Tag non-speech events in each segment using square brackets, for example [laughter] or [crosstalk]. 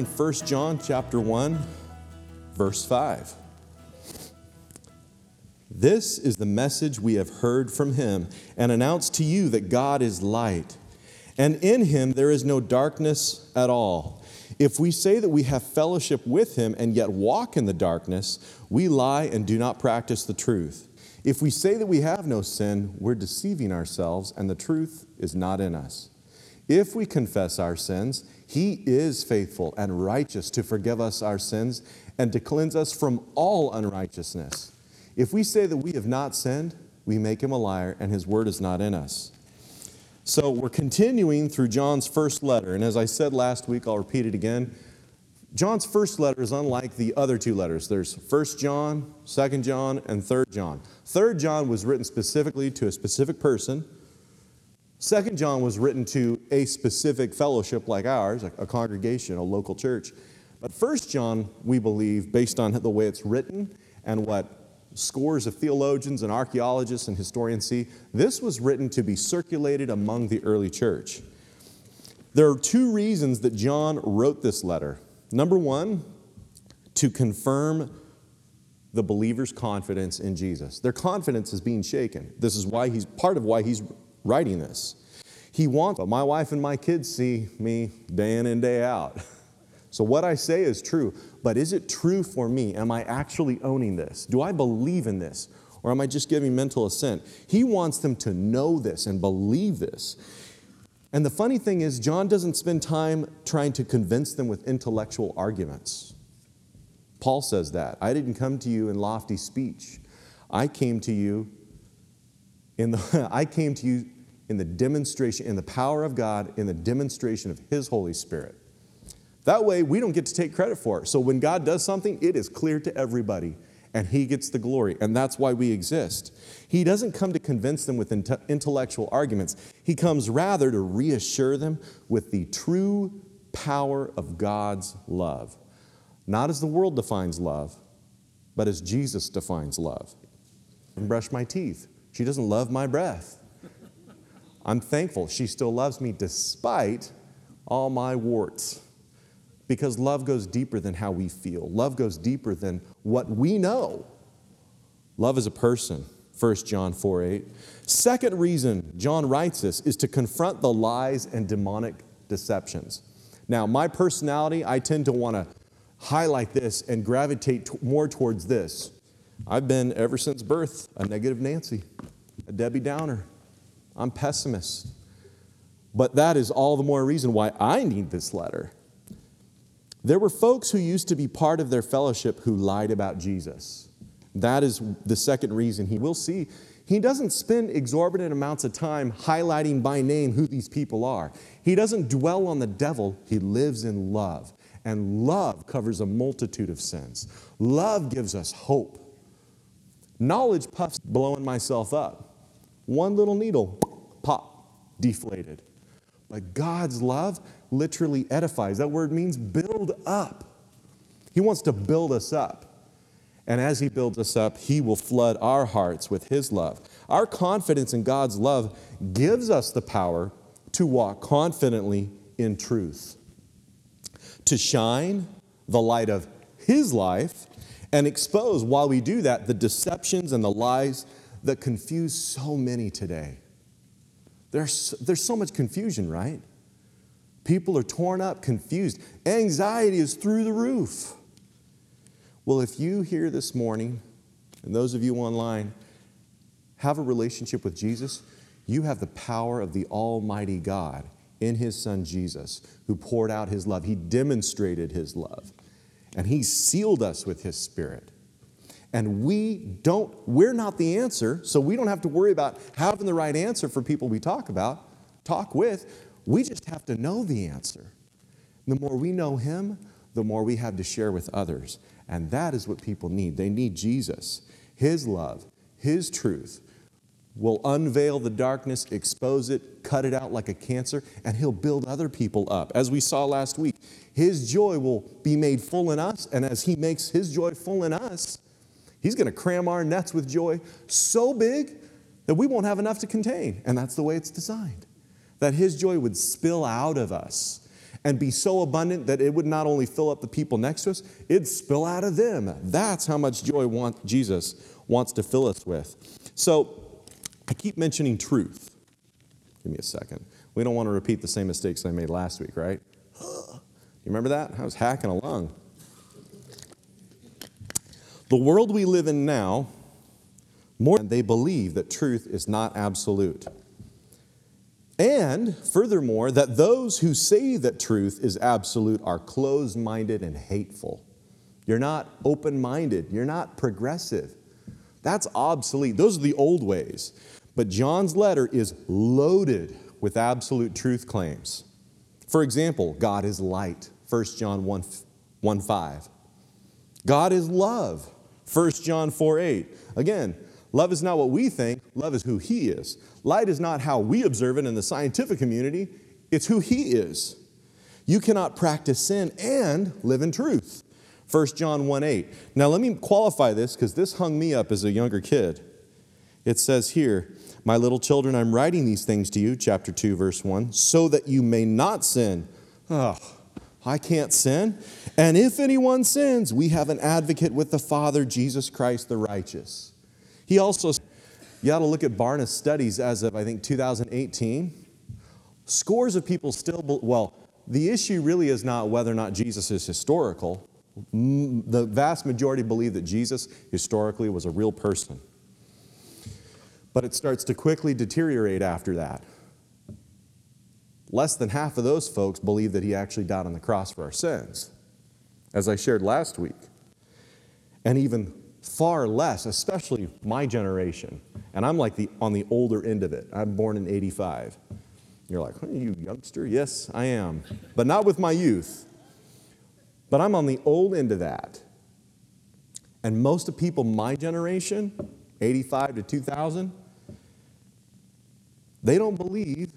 In 1 John chapter 1, verse 5. This is the message we have heard from him and announced to you that God is light, and in him there is no darkness at all. If we say that we have fellowship with him and yet walk in the darkness, we lie and do not practice the truth. If we say that we have no sin, we're deceiving ourselves, and the truth is not in us. If we confess our sins, he is faithful and righteous to forgive us our sins and to cleanse us from all unrighteousness. If we say that we have not sinned, we make him a liar, and his word is not in us. So we're continuing through John's first letter. And as I said last week, I'll repeat it again. John's first letter is unlike the other two letters. There's 1 John, 2 John, and 3 John. 3 John was written specifically to a specific person Second John was written to a specific fellowship like ours, a, congregation, a local church. But First John, we believe, based on the way it's written and what scores of theologians and archaeologists and historians see, this was written to be circulated among the early church. There are two reasons that John wrote this letter. Number one, to confirm the believer's confidence in Jesus. Their confidence is being shaken. This is why he's part of why he's writing this. He wants, but my wife and my kids see me day in and day out. [laughs] So what I say is true, but is it true for me? Am I actually owning this? Do I believe in this? Or am I just giving mental assent? He wants them to know this and believe this. And the funny thing is, John doesn't spend time trying to convince them with intellectual arguments. Paul says that. I didn't come to you in lofty speech. I came to you in the, [laughs] I came to you in the demonstration, in the power of God, in the demonstration of His Holy Spirit. That way, we don't get to take credit for it. So when God does something, it is clear to everybody, and He gets the glory. And that's why we exist. He doesn't come to convince them with intellectual arguments, He comes rather to reassure them with the true power of God's love. Not as the world defines love, but as Jesus defines love. And brush my teeth. She doesn't love my breath. I'm thankful she still loves me despite all my warts. Because love goes deeper than how we feel, love goes deeper than what we know. Love is a person, 1 John 4 8. Second reason John writes this is to confront the lies and demonic deceptions. Now, my personality, I tend to want to highlight this and gravitate t- more towards this. I've been, ever since birth, a negative Nancy, a Debbie Downer. I'm pessimist. But that is all the more reason why I need this letter. There were folks who used to be part of their fellowship who lied about Jesus. That is the second reason he will see. He doesn't spend exorbitant amounts of time highlighting by name who these people are. He doesn't dwell on the devil, he lives in love. And love covers a multitude of sins. Love gives us hope. Knowledge puffs blowing myself up. One little needle, pop, deflated. But God's love literally edifies. That word means build up. He wants to build us up. And as He builds us up, He will flood our hearts with His love. Our confidence in God's love gives us the power to walk confidently in truth, to shine the light of His life, and expose, while we do that, the deceptions and the lies that confuse so many today. There's, there's so much confusion, right? People are torn up, confused. Anxiety is through the roof. Well, if you here this morning, and those of you online, have a relationship with Jesus, you have the power of the Almighty God in His Son Jesus, who poured out His love. He demonstrated His love, and He sealed us with His Spirit. And we don't, we're not the answer, so we don't have to worry about having the right answer for people we talk about, talk with. We just have to know the answer. The more we know Him, the more we have to share with others. And that is what people need. They need Jesus. His love, His truth will unveil the darkness, expose it, cut it out like a cancer, and He'll build other people up. As we saw last week, His joy will be made full in us, and as He makes His joy full in us, He's going to cram our nets with joy so big that we won't have enough to contain. And that's the way it's designed. That His joy would spill out of us. and be so abundant that it would not only fill up the people next to us, it'd spill out of them. That's how much joy want, Jesus wants to fill us with. So I keep mentioning truth. Give me a second. We don't want to repeat the same mistakes I made last week, right? [gasps] You remember that? I was hacking along. The world we live in now, more than they believe that truth is not absolute. And furthermore, that those who say that truth is absolute are closed minded and hateful. You're not open minded, you're not progressive. That's obsolete. Those are the old ways. But John's letter is loaded with absolute truth claims. For example, God is light, 1 John 1, 1 5. God is love, 1 John 4 8. Again, Love is not what we think, love is who He is. Light is not how we observe it in the scientific community, it's who He is. You cannot practice sin and live in truth. 1 John 1 8. Now, let me qualify this because this hung me up as a younger kid. It says here, My little children, I'm writing these things to you, chapter 2, verse 1, so that you may not sin. Oh, I can't sin. And if anyone sins, we have an advocate with the Father, Jesus Christ the righteous. He also, you ought to look at Barna's studies as of, I think, 2018. Scores of people still, well, the issue really is not whether or not Jesus is historical. The vast majority believe that Jesus historically was a real person. But it starts to quickly deteriorate after that. Less than half of those folks believe that he actually died on the cross for our sins, as I shared last week. And even far less, especially my generation. And I'm like the, on the older end of it. I'm born in 85. You're like, are you youngster? Yes, I am. But not with my youth. But I'm on the old end of that. And most of people my generation, 85 to 2000, they don't believe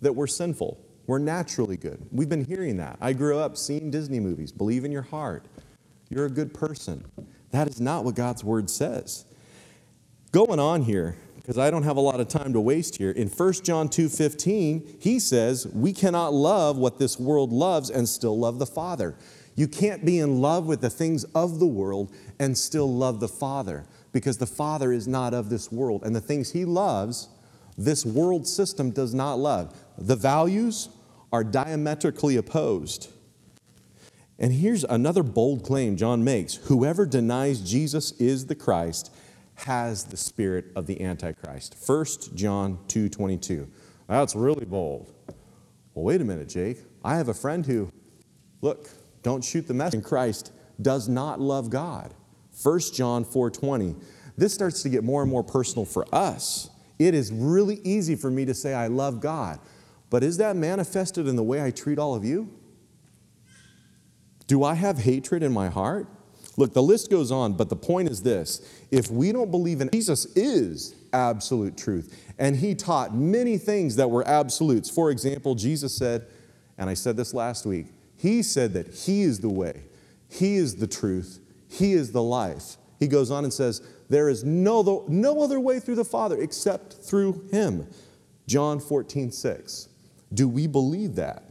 that we're sinful. We're naturally good. We've been hearing that. I grew up seeing Disney movies. Believe in your heart. You're a good person. That is not what God's word says. Going on here, because I don't have a lot of time to waste here. In 1 John 2:15, he says, "We cannot love what this world loves and still love the Father." You can't be in love with the things of the world and still love the Father because the Father is not of this world and the things he loves, this world system does not love. The values are diametrically opposed. And here's another bold claim John makes whoever denies Jesus is the Christ has the spirit of the Antichrist. 1 John 2:22. That's really bold. Well, wait a minute, Jake. I have a friend who, look, don't shoot the messenger. Christ does not love God. 1 John 4:20. This starts to get more and more personal for us. It is really easy for me to say I love God, but is that manifested in the way I treat all of you? Do I have hatred in my heart? Look, the list goes on, but the point is this if we don't believe in Jesus is absolute truth, and he taught many things that were absolutes. For example, Jesus said, and I said this last week, he said that he is the way, he is the truth, he is the life. He goes on and says, There is no, no other way through the Father except through him. John 14, 6. Do we believe that?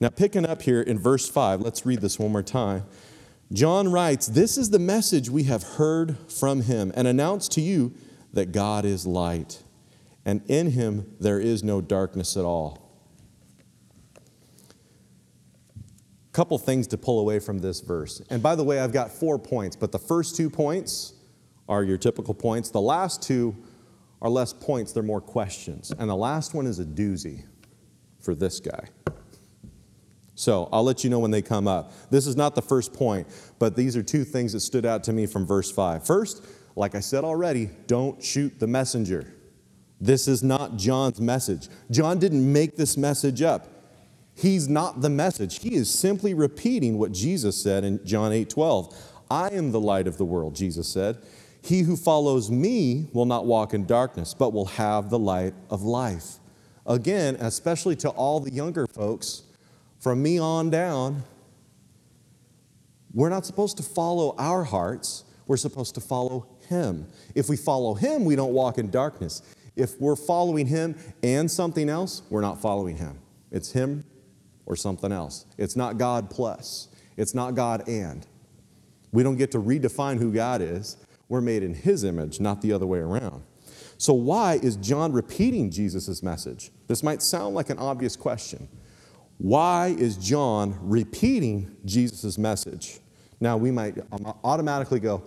Now, picking up here in verse 5, let's read this one more time. John writes, This is the message we have heard from him and announced to you that God is light, and in him there is no darkness at all. Couple things to pull away from this verse. And by the way, I've got four points, but the first two points are your typical points. The last two are less points, they're more questions. And the last one is a doozy for this guy. So I'll let you know when they come up. This is not the first point, but these are two things that stood out to me from verse 5. First, like I said already, don't shoot the messenger. This is not John's message. John didn't make this message up. He's not the message. He is simply repeating what Jesus said in John 8 12. I am the light of the world, Jesus said. He who follows me will not walk in darkness, but will have the light of life. Again, especially to all the younger folks, from me on down, we're not supposed to follow our hearts, we're supposed to follow Him. If we follow Him, we don't walk in darkness. If we're following Him and something else, we're not following Him. It's Him or something else. It's not God plus, it's not God and. We don't get to redefine who God is. We're made in His image, not the other way around. So, why is John repeating Jesus' message? This might sound like an obvious question. Why is John repeating Jesus' message? Now, we might automatically go,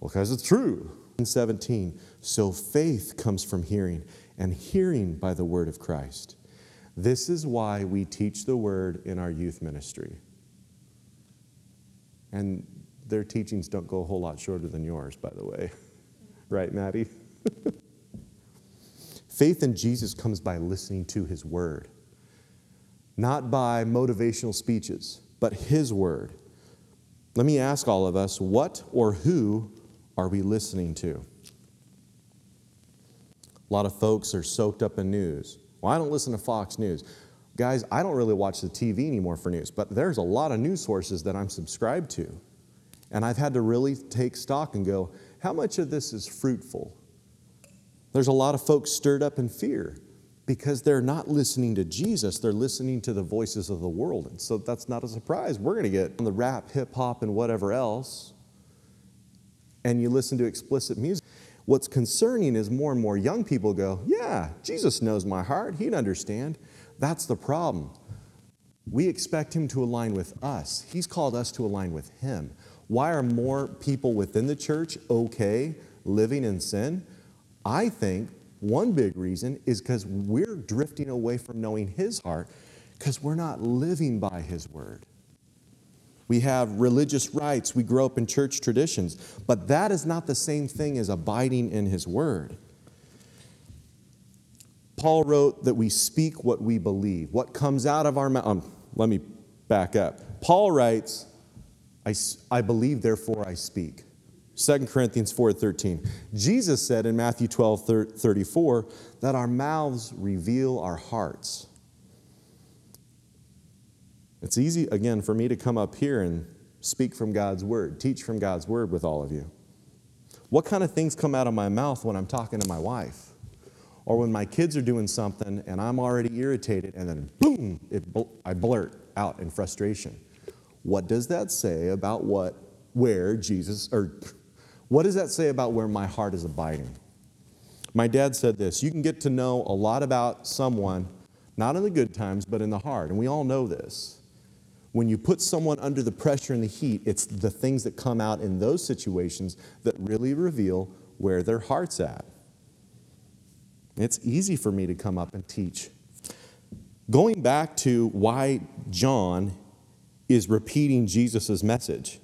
well, because it's true. In 17, so faith comes from hearing, and hearing by the word of Christ. This is why we teach the word in our youth ministry. And their teachings don't go a whole lot shorter than yours, by the way. [laughs] right, Maddie? [laughs] Faith in Jesus comes by listening to his word, not by motivational speeches, but his word. Let me ask all of us what or who are we listening to? A lot of folks are soaked up in news. Well, I don't listen to Fox News. Guys, I don't really watch the TV anymore for news, but there's a lot of news sources that I'm subscribed to. And I've had to really take stock and go, how much of this is fruitful? There's a lot of folks stirred up in fear because they're not listening to Jesus, they're listening to the voices of the world. And so that's not a surprise. We're going to get on the rap, hip hop, and whatever else, and you listen to explicit music. What's concerning is more and more young people go, Yeah, Jesus knows my heart, he'd understand. That's the problem. We expect him to align with us, he's called us to align with him. Why are more people within the church okay living in sin? I think one big reason is because we're drifting away from knowing His heart because we're not living by His word. We have religious rites, we grow up in church traditions, but that is not the same thing as abiding in His word. Paul wrote that we speak what we believe, what comes out of our mouth. Um, let me back up. Paul writes, I, I believe, therefore I speak. 2 Corinthians 4:13. Jesus said in Matthew 12, 34 that our mouths reveal our hearts. It's easy, again, for me to come up here and speak from God's word, teach from God's word with all of you. What kind of things come out of my mouth when I'm talking to my wife? Or when my kids are doing something and I'm already irritated and then boom, it, I blurt out in frustration. What does that say about what, where Jesus, or [clears throat] what does that say about where my heart is abiding? My dad said this you can get to know a lot about someone, not in the good times, but in the hard. And we all know this. When you put someone under the pressure and the heat, it's the things that come out in those situations that really reveal where their heart's at. It's easy for me to come up and teach. Going back to why John is repeating Jesus' message.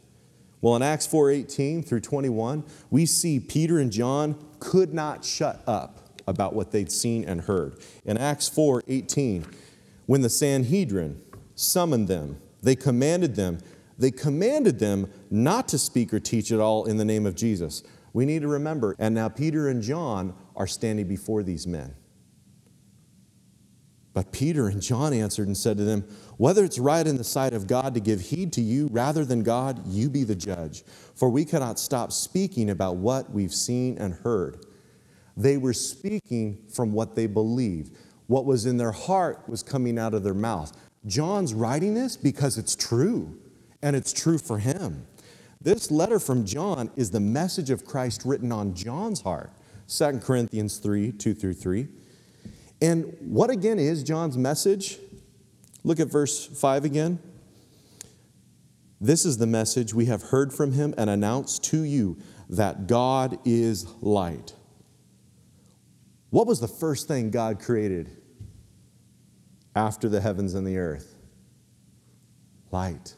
Well, in Acts 4:18 through 21, we see Peter and John could not shut up about what they'd seen and heard. In Acts 4:18, when the Sanhedrin summoned them, they commanded them, they commanded them not to speak or teach at all in the name of Jesus. We need to remember, and now Peter and John are standing before these men. But Peter and John answered and said to them, Whether it's right in the sight of God to give heed to you rather than God, you be the judge. For we cannot stop speaking about what we've seen and heard. They were speaking from what they believed. What was in their heart was coming out of their mouth. John's writing this because it's true, and it's true for him. This letter from John is the message of Christ written on John's heart. 2 Corinthians 3 2 through 3. And what again is John's message? Look at verse 5 again. This is the message we have heard from him and announced to you that God is light. What was the first thing God created after the heavens and the earth? Light.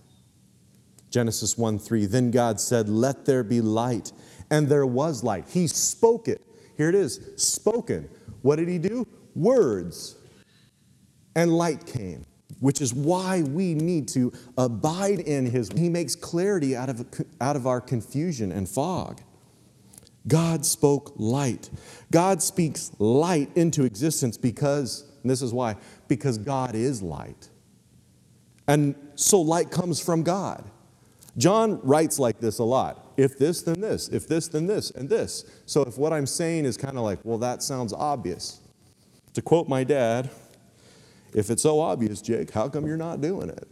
Genesis 1 3. Then God said, Let there be light. And there was light. He spoke it. Here it is spoken. What did he do? words, and light came, which is why we need to abide in his. He makes clarity out of, out of our confusion and fog. God spoke light. God speaks light into existence because, this is why, because God is light. And so light comes from God. John writes like this a lot. If this, then this. If this, then this, and this. So if what I'm saying is kind of like, well, that sounds obvious, to quote my dad, If it's so obvious, Jake, how come you're not doing it?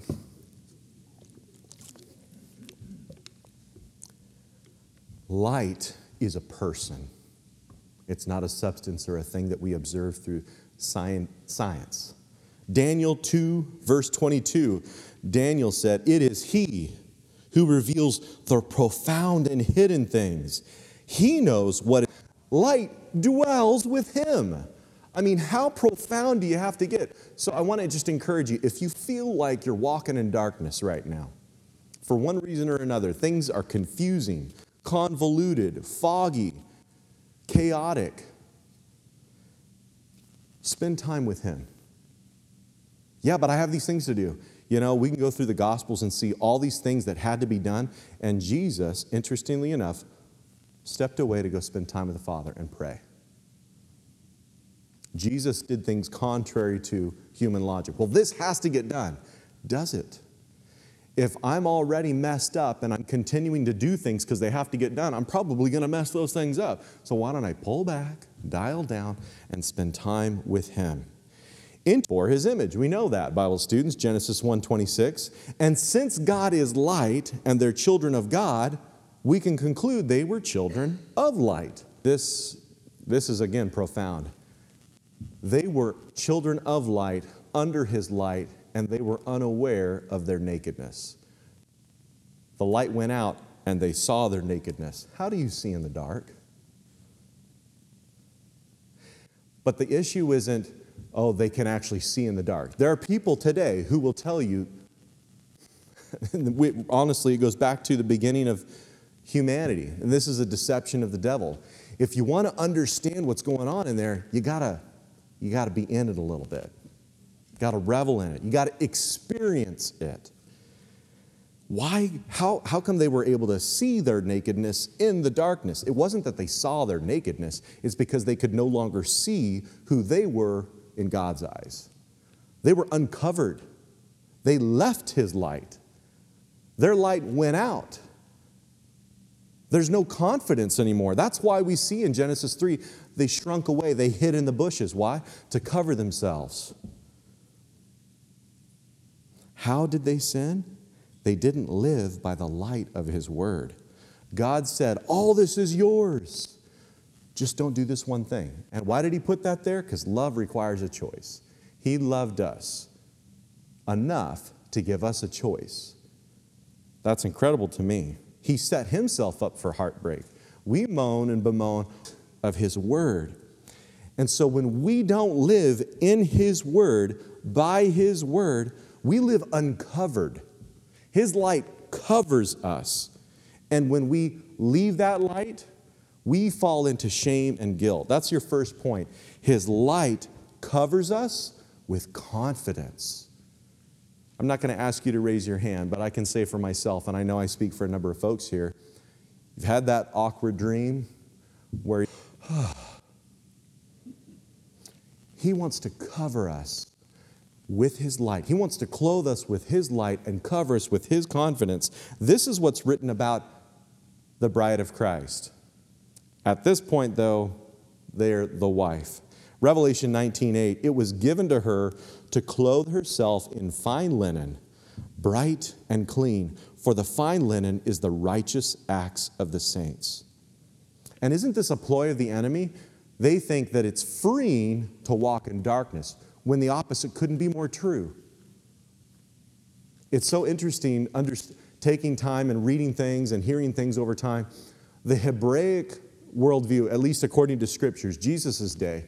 Light is a person. It's not a substance or a thing that we observe through science. Daniel 2, verse 22, Daniel said, It is He who reveals the profound and hidden things. He knows what light dwells with Him. I mean, how profound do you have to get? So I want to just encourage you if you feel like you're walking in darkness right now, for one reason or another, things are confusing, convoluted, foggy, chaotic, spend time with Him. Yeah, but I have these things to do. You know, we can go through the Gospels and see all these things that had to be done. And Jesus, interestingly enough, stepped away to go spend time with the Father and pray. Jesus did things contrary to human logic. Well, this has to get done. Does it? If I'm already messed up and I'm continuing to do things because they have to get done, I'm probably going to mess those things up. So why don't I pull back, dial down, and spend time with Him? For His image. We know that, Bible students, Genesis 1:26. And since God is light and they're children of God, we can conclude they were children of light. This, this is again profound. They were children of light under His light and they were unaware of their nakedness. The light went out and they saw their nakedness. How do you see in the dark? But the issue isn't, oh, they can actually see in the dark. There are people today who will tell you, [laughs] honestly, it goes back to the beginning of humanity, and this is a deception of the devil. If you want to understand what's going on in there, you gotta, you gotta be in it a little bit. You got to revel in it. You got to experience it. Why? How, how come they were able to see their nakedness in the darkness? It wasn't that they saw their nakedness, it's because they could no longer see who they were in God's eyes. They were uncovered, they left His light. Their light went out. There's no confidence anymore. That's why we see in Genesis 3 they shrunk away, they hid in the bushes. Why? To cover themselves. How did they sin? They didn't live by the light of His Word. God said, All this is yours. Just don't do this one thing. And why did He put that there? Because love requires a choice. He loved us enough to give us a choice. That's incredible to me. He set Himself up for heartbreak. We moan and bemoan of His Word. And so when we don't live in His Word, by His Word, we live uncovered. His light covers us. And when we leave that light, we fall into shame and guilt. That's your first point. His light covers us with confidence. I'm not going to ask you to raise your hand, but I can say for myself, and I know I speak for a number of folks here, you've had that awkward dream where [sighs] he wants to cover us with his light. He wants to clothe us with his light and cover us with his confidence. This is what's written about the bride of Christ. At this point, though, they're the wife. Revelation 19:8, it was given to her to clothe herself in fine linen, bright and clean, for the fine linen is the righteous acts of the saints. And isn't this a ploy of the enemy? They think that it's freeing to walk in darkness when the opposite couldn't be more true. It's so interesting under, taking time and reading things and hearing things over time. The Hebraic worldview, at least according to scriptures, Jesus' day,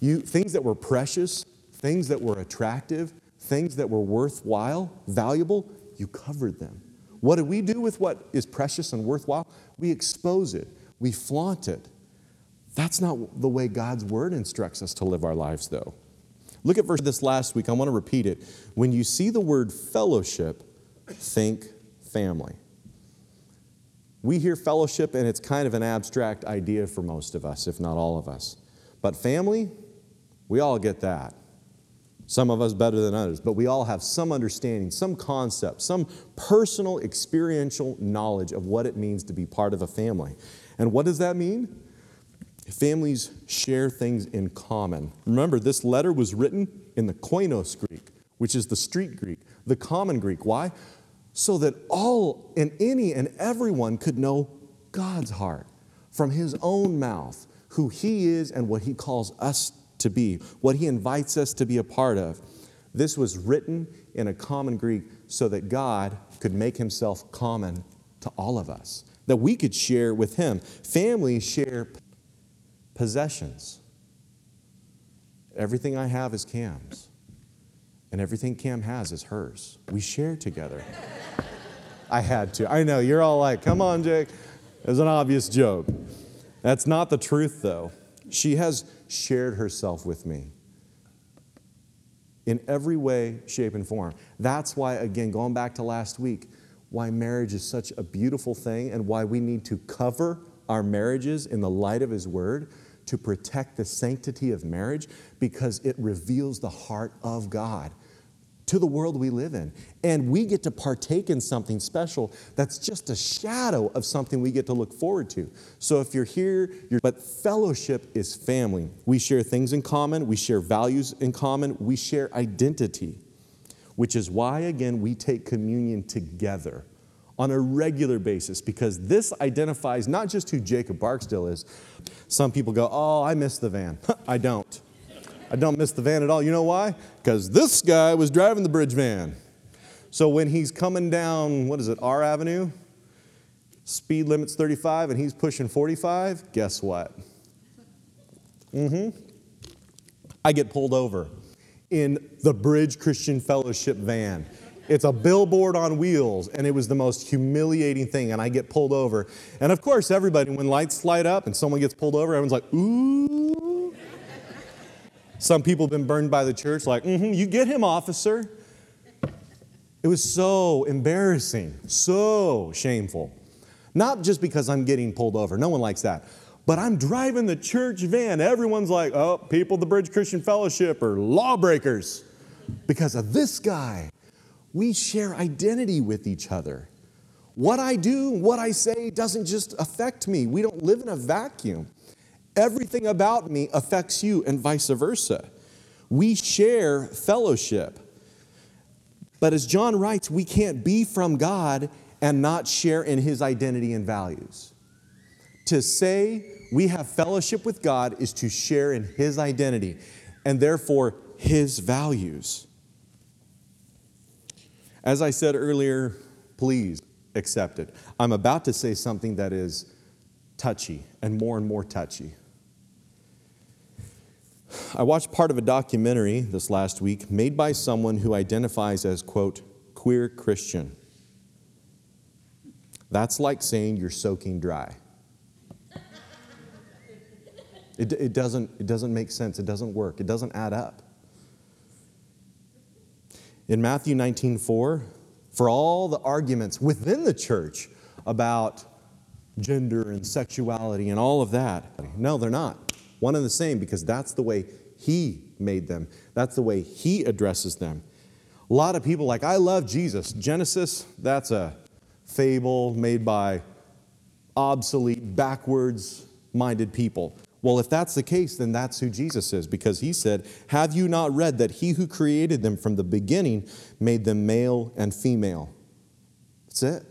you, things that were precious, things that were attractive, things that were worthwhile, valuable, you covered them. What do we do with what is precious and worthwhile? We expose it, we flaunt it. That's not the way God's word instructs us to live our lives, though. Look at verse this last week. I want to repeat it. When you see the word fellowship, think family. We hear fellowship, and it's kind of an abstract idea for most of us, if not all of us. But family, we all get that. Some of us better than others, but we all have some understanding, some concept, some personal experiential knowledge of what it means to be part of a family. And what does that mean? Families share things in common. Remember, this letter was written in the Koinos Greek, which is the street Greek, the common Greek. Why? So that all and any and everyone could know God's heart from his own mouth, who he is and what he calls us to be, what he invites us to be a part of. This was written in a common Greek so that God could make himself common to all of us, that we could share with him. Families share possessions. Everything I have is Cam's, and everything Cam has is hers. We share together. I had to. I know, you're all like, come on, Jake. It was an obvious joke. That's not the truth, though. She has shared herself with me in every way, shape, and form. That's why, again, going back to last week, why marriage is such a beautiful thing and why we need to cover our marriages in the light of His Word to protect the sanctity of marriage because it reveals the heart of God to the world we live in. And we get to partake in something special that's just a shadow of something we get to look forward to. So if you're here, you're, but fellowship is family. We share things in common, we share values in common, we share identity, which is why, again, we take communion together on a regular basis because this identifies not just who Jacob Barksdale is. Some people go, Oh, I miss the van. [laughs] I don't. I don't miss the van at all. You know why? Because this guy was driving the bridge van. So when he's coming down, what is it, R Avenue? Speed limit's 35 and he's pushing 45. Guess what? Mm hmm. I get pulled over in the Bridge Christian Fellowship van. It's a billboard on wheels, and it was the most humiliating thing. And I get pulled over. And of course, everybody, when lights light up and someone gets pulled over, everyone's like, ooh. Some people have been burned by the church, like, mm hmm, you get him, officer. It was so embarrassing, so shameful. Not just because I'm getting pulled over, no one likes that. But I'm driving the church van. Everyone's like, oh, people of the Bridge Christian Fellowship are lawbreakers because of this guy we share identity with each other. What I do, what I say doesn't just affect me. We don't live in a vacuum. Everything about me affects you, and vice versa. We share fellowship. But as John writes, we can't be from God and not share in his identity and values. To say we have fellowship with God is to share in his identity and therefore his values. As I said earlier, please accept it. I'm about to say something that is touchy and more and more touchy. I watched part of a documentary this last week made by someone who identifies as, quote, queer Christian. That's like saying you're soaking dry. It, it, doesn't, it doesn't make sense. It doesn't work. It doesn't add up. In Matthew 19 4, for all the arguments within the church about gender and sexuality and all of that, no, they're not. One and the same because that's the way He made them, that's the way He addresses them. A lot of people like, I love Jesus. Genesis, that's a fable made by obsolete, backwards minded people. Well, if that's the case, then that's who Jesus is, because he said, Have you not read that he who created them from the beginning made them male and female? That's it.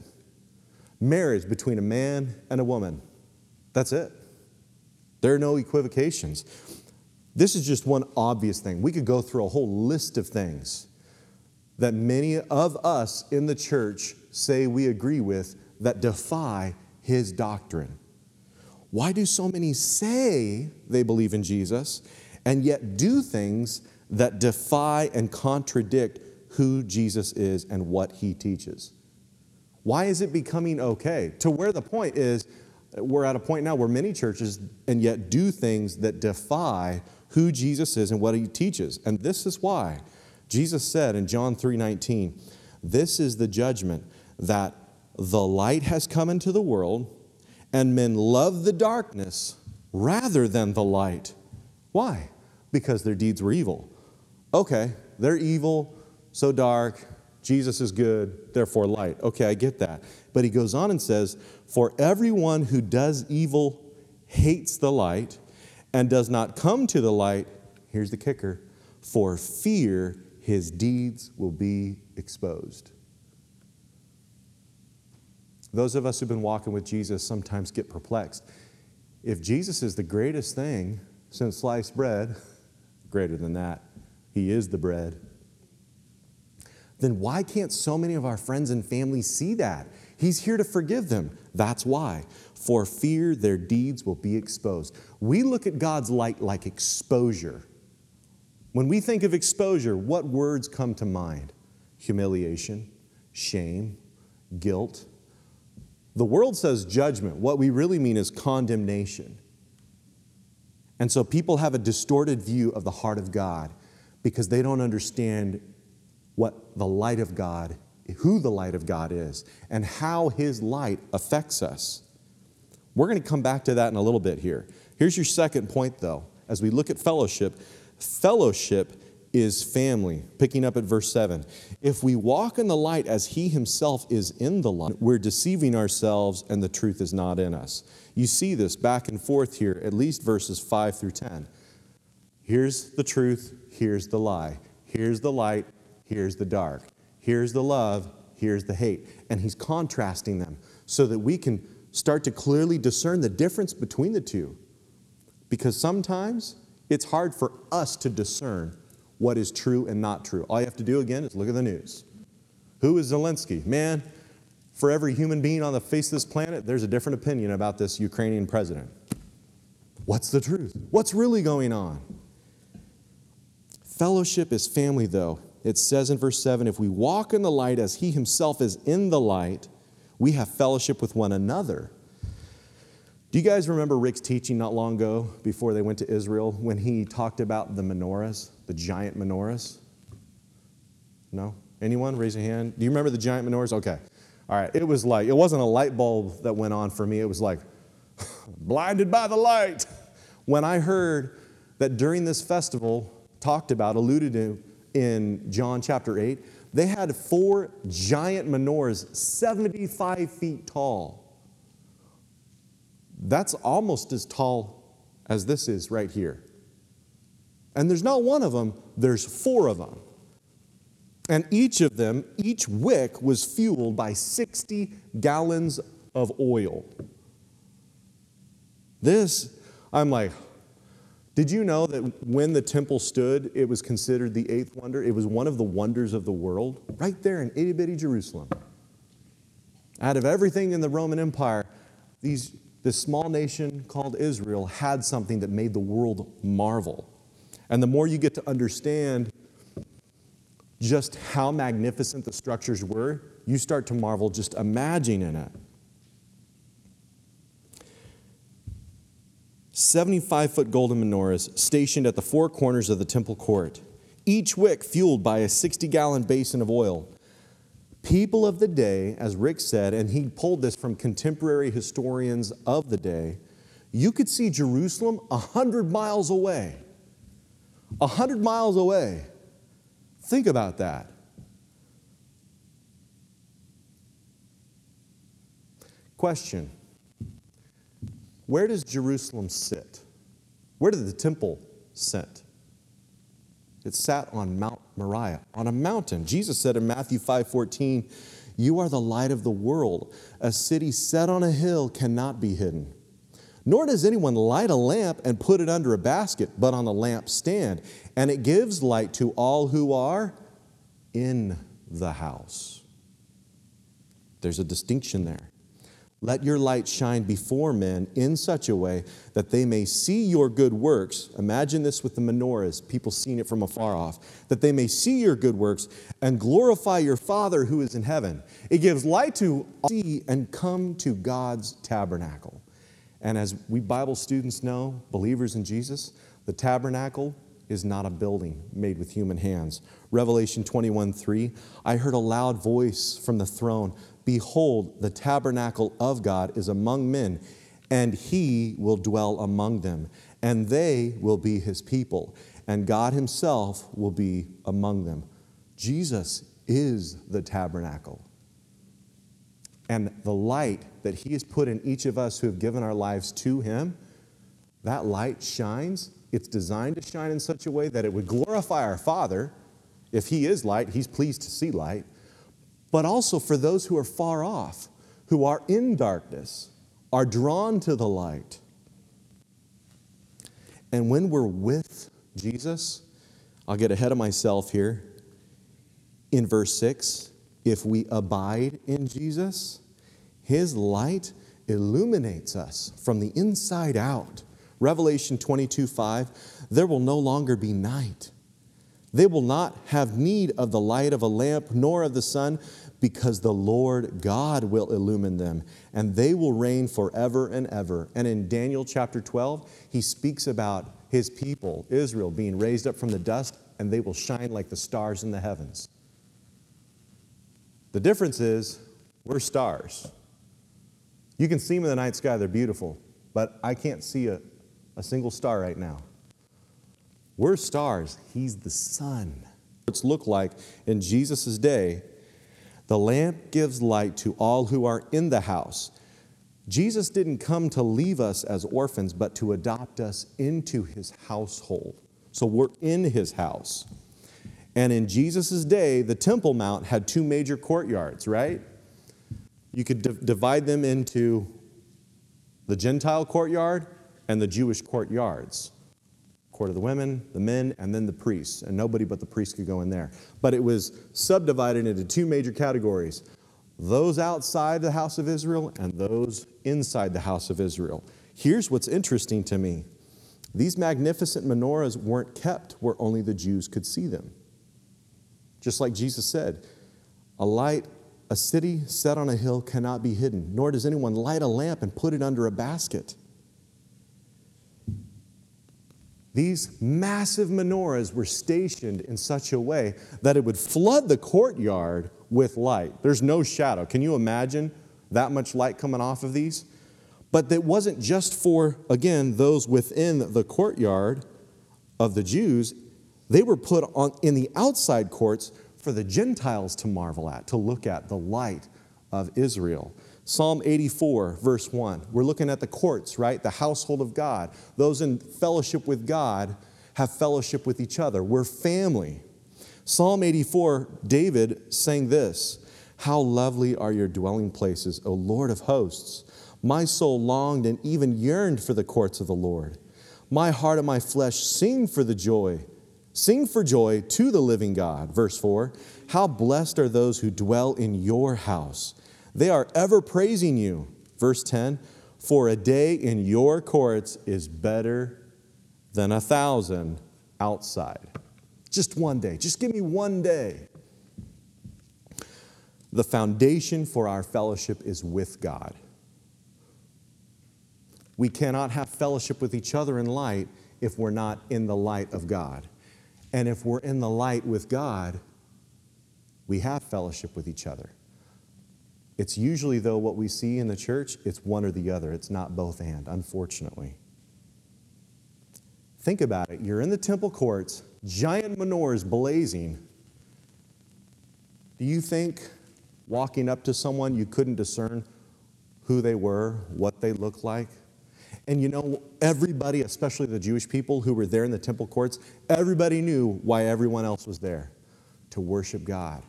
Marriage between a man and a woman. That's it. There are no equivocations. This is just one obvious thing. We could go through a whole list of things that many of us in the church say we agree with that defy his doctrine. Why do so many say they believe in Jesus and yet do things that defy and contradict who Jesus is and what he teaches? Why is it becoming okay? To where the point is, we're at a point now where many churches and yet do things that defy who Jesus is and what he teaches. And this is why Jesus said in John 3:19, "This is the judgment that the light has come into the world, and men love the darkness rather than the light. Why? Because their deeds were evil. Okay, they're evil, so dark. Jesus is good, therefore light. Okay, I get that. But he goes on and says, For everyone who does evil hates the light and does not come to the light, here's the kicker, For fear his deeds will be exposed. Those of us who've been walking with Jesus sometimes get perplexed. If Jesus is the greatest thing since sliced bread, greater than that, he is the bread, then why can't so many of our friends and family see that? He's here to forgive them. That's why. For fear their deeds will be exposed. We look at God's light like exposure. When we think of exposure, what words come to mind? Humiliation, shame, guilt. The world says judgment. What we really mean is condemnation. And so people have a distorted view of the heart of God because they don't understand what the light of God, who the light of God is, and how his light affects us. We're going to come back to that in a little bit here. Here's your second point, though. As we look at fellowship, fellowship is family. Picking up at verse 7. If we walk in the light as he himself is in the light, we're deceiving ourselves and the truth is not in us. You see this back and forth here, at least verses 5 through 10. Here's the truth, here's the lie. Here's the light, here's the dark. Here's the love, here's the hate. And he's contrasting them so that we can start to clearly discern the difference between the two. Because sometimes it's hard for us to discern what is true and not true. All you have to do again is look at the news. Who is Zelensky? Man, for every human being on the face of this planet, there's a different opinion about this Ukrainian president. What's the truth? What's really going on? Fellowship is family, though. It says in verse 7 if we walk in the light as he himself is in the light, we have fellowship with one another. Do you guys remember Rick's teaching not long ago before they went to Israel when he talked about the menorahs, the giant menorahs? No? Anyone? Raise your hand. Do you remember the giant menorahs? Okay. All right. It was like, it wasn't a light bulb that went on for me. It was like, [sighs] blinded by the light. When I heard that during this festival, talked about, alluded to in John chapter 8, they had four giant menorahs, 75 feet tall. That's almost as tall as this is right here. And there's not one of them, there's four of them. And each of them, each wick was fueled by 60 gallons of oil. This, I'm like, did you know that when the temple stood, it was considered the eighth wonder? It was one of the wonders of the world, right there in itty bitty Jerusalem. Out of everything in the Roman Empire, these, this small nation called Israel had something that made the world marvel. And the more you get to understand just how magnificent the structures were, you start to marvel just imagining it. 75 foot golden menorahs stationed at the four corners of the temple court, each wick fueled by a 60 gallon basin of oil. People of the day, as Rick said, and he pulled this from contemporary historians of the day, you could see Jerusalem a 100 miles away. A 100 miles away. Think about that. Question where does Jerusalem sit? Where did the temple sit? It sat on Mount Moriah, on a mountain. Jesus said in Matthew 5:14, "You are the light of the world. A city set on a hill cannot be hidden." Nor does anyone light a lamp and put it under a basket, but on a lampstand, and it gives light to all who are in the house. There's a distinction there. Let your light shine before men in such a way that they may see your good works. Imagine this with the menorahs, people seeing it from afar off. That they may see your good works and glorify your Father who is in heaven. It gives light to see and come to God's tabernacle. And as we Bible students know, believers in Jesus, the tabernacle is not a building made with human hands. Revelation 21 3, I heard a loud voice from the throne Behold, the tabernacle of God is among men, and he will dwell among them, and they will be his people, and God himself will be among them. Jesus is the tabernacle. And the light that he has put in each of us who have given our lives to him, that light shines It's designed to shine in such a way that it would glorify our Father. If He is light, He's pleased to see light. But also for those who are far off, who are in darkness, are drawn to the light. And when we're with Jesus, I'll get ahead of myself here. In verse 6, if we abide in Jesus, His light illuminates us from the inside out. Revelation 22 5, there will no longer be night. They will not have need of the light of a lamp nor of the sun, because the Lord God will illumine them, and they will reign forever and ever. And in Daniel chapter 12, he speaks about his people, Israel, being raised up from the dust, and they will shine like the stars in the heavens. The difference is, we're stars. You can see them in the night sky, they're beautiful, but I can't see a, a single star right now. We're stars, He's the sun. It's look like in Jesus' day, the lamp gives light to all who are in the house. Jesus didn't come to leave us as orphans, but to adopt us into his household. So we're in his house. And in Jesus' day, the Temple Mount had two major courtyards, right? You could d- divide them into the Gentile courtyard and the Jewish courtyards court of the women, the men, and then the priests. And nobody but the priests could go in there. But it was subdivided into two major categories those outside the house of Israel and those inside the house of Israel. Here's what's interesting to me these magnificent menorahs weren't kept where only the Jews could see them. Just like Jesus said, a light, a city set on a hill cannot be hidden, nor does anyone light a lamp and put it under a basket. These massive menorahs were stationed in such a way that it would flood the courtyard with light. There's no shadow. Can you imagine that much light coming off of these? But it wasn't just for, again, those within the courtyard of the Jews. They were put on in the outside courts for the Gentiles to marvel at, to look at the light of Israel. Psalm 84, verse 1. We're looking at the courts, right? The household of God. Those in fellowship with God have fellowship with each other. We're family. Psalm 84, David sang this How lovely are your dwelling places, O Lord of hosts! My soul longed and even yearned for the courts of the Lord. My heart and my flesh sing for the joy. Sing for joy to the living God. Verse 4 How blessed are those who dwell in your house. They are ever praising you. Verse 10 For a day in your courts is better than a thousand outside. Just one day. Just give me one day. The foundation for our fellowship is with God. We cannot have fellowship with each other in light if we're not in the light of God. And if we're in the light with God, we have fellowship with each other. It's usually, though, what we see in the church, it's one or the other. It's not both and, unfortunately. Think about it. You're in the temple courts, giant menorahs blazing. Do you think walking up to someone you couldn't discern who they were, what they looked like? And you know, everybody, especially the Jewish people who were there in the temple courts, everybody knew why everyone else was there to worship God.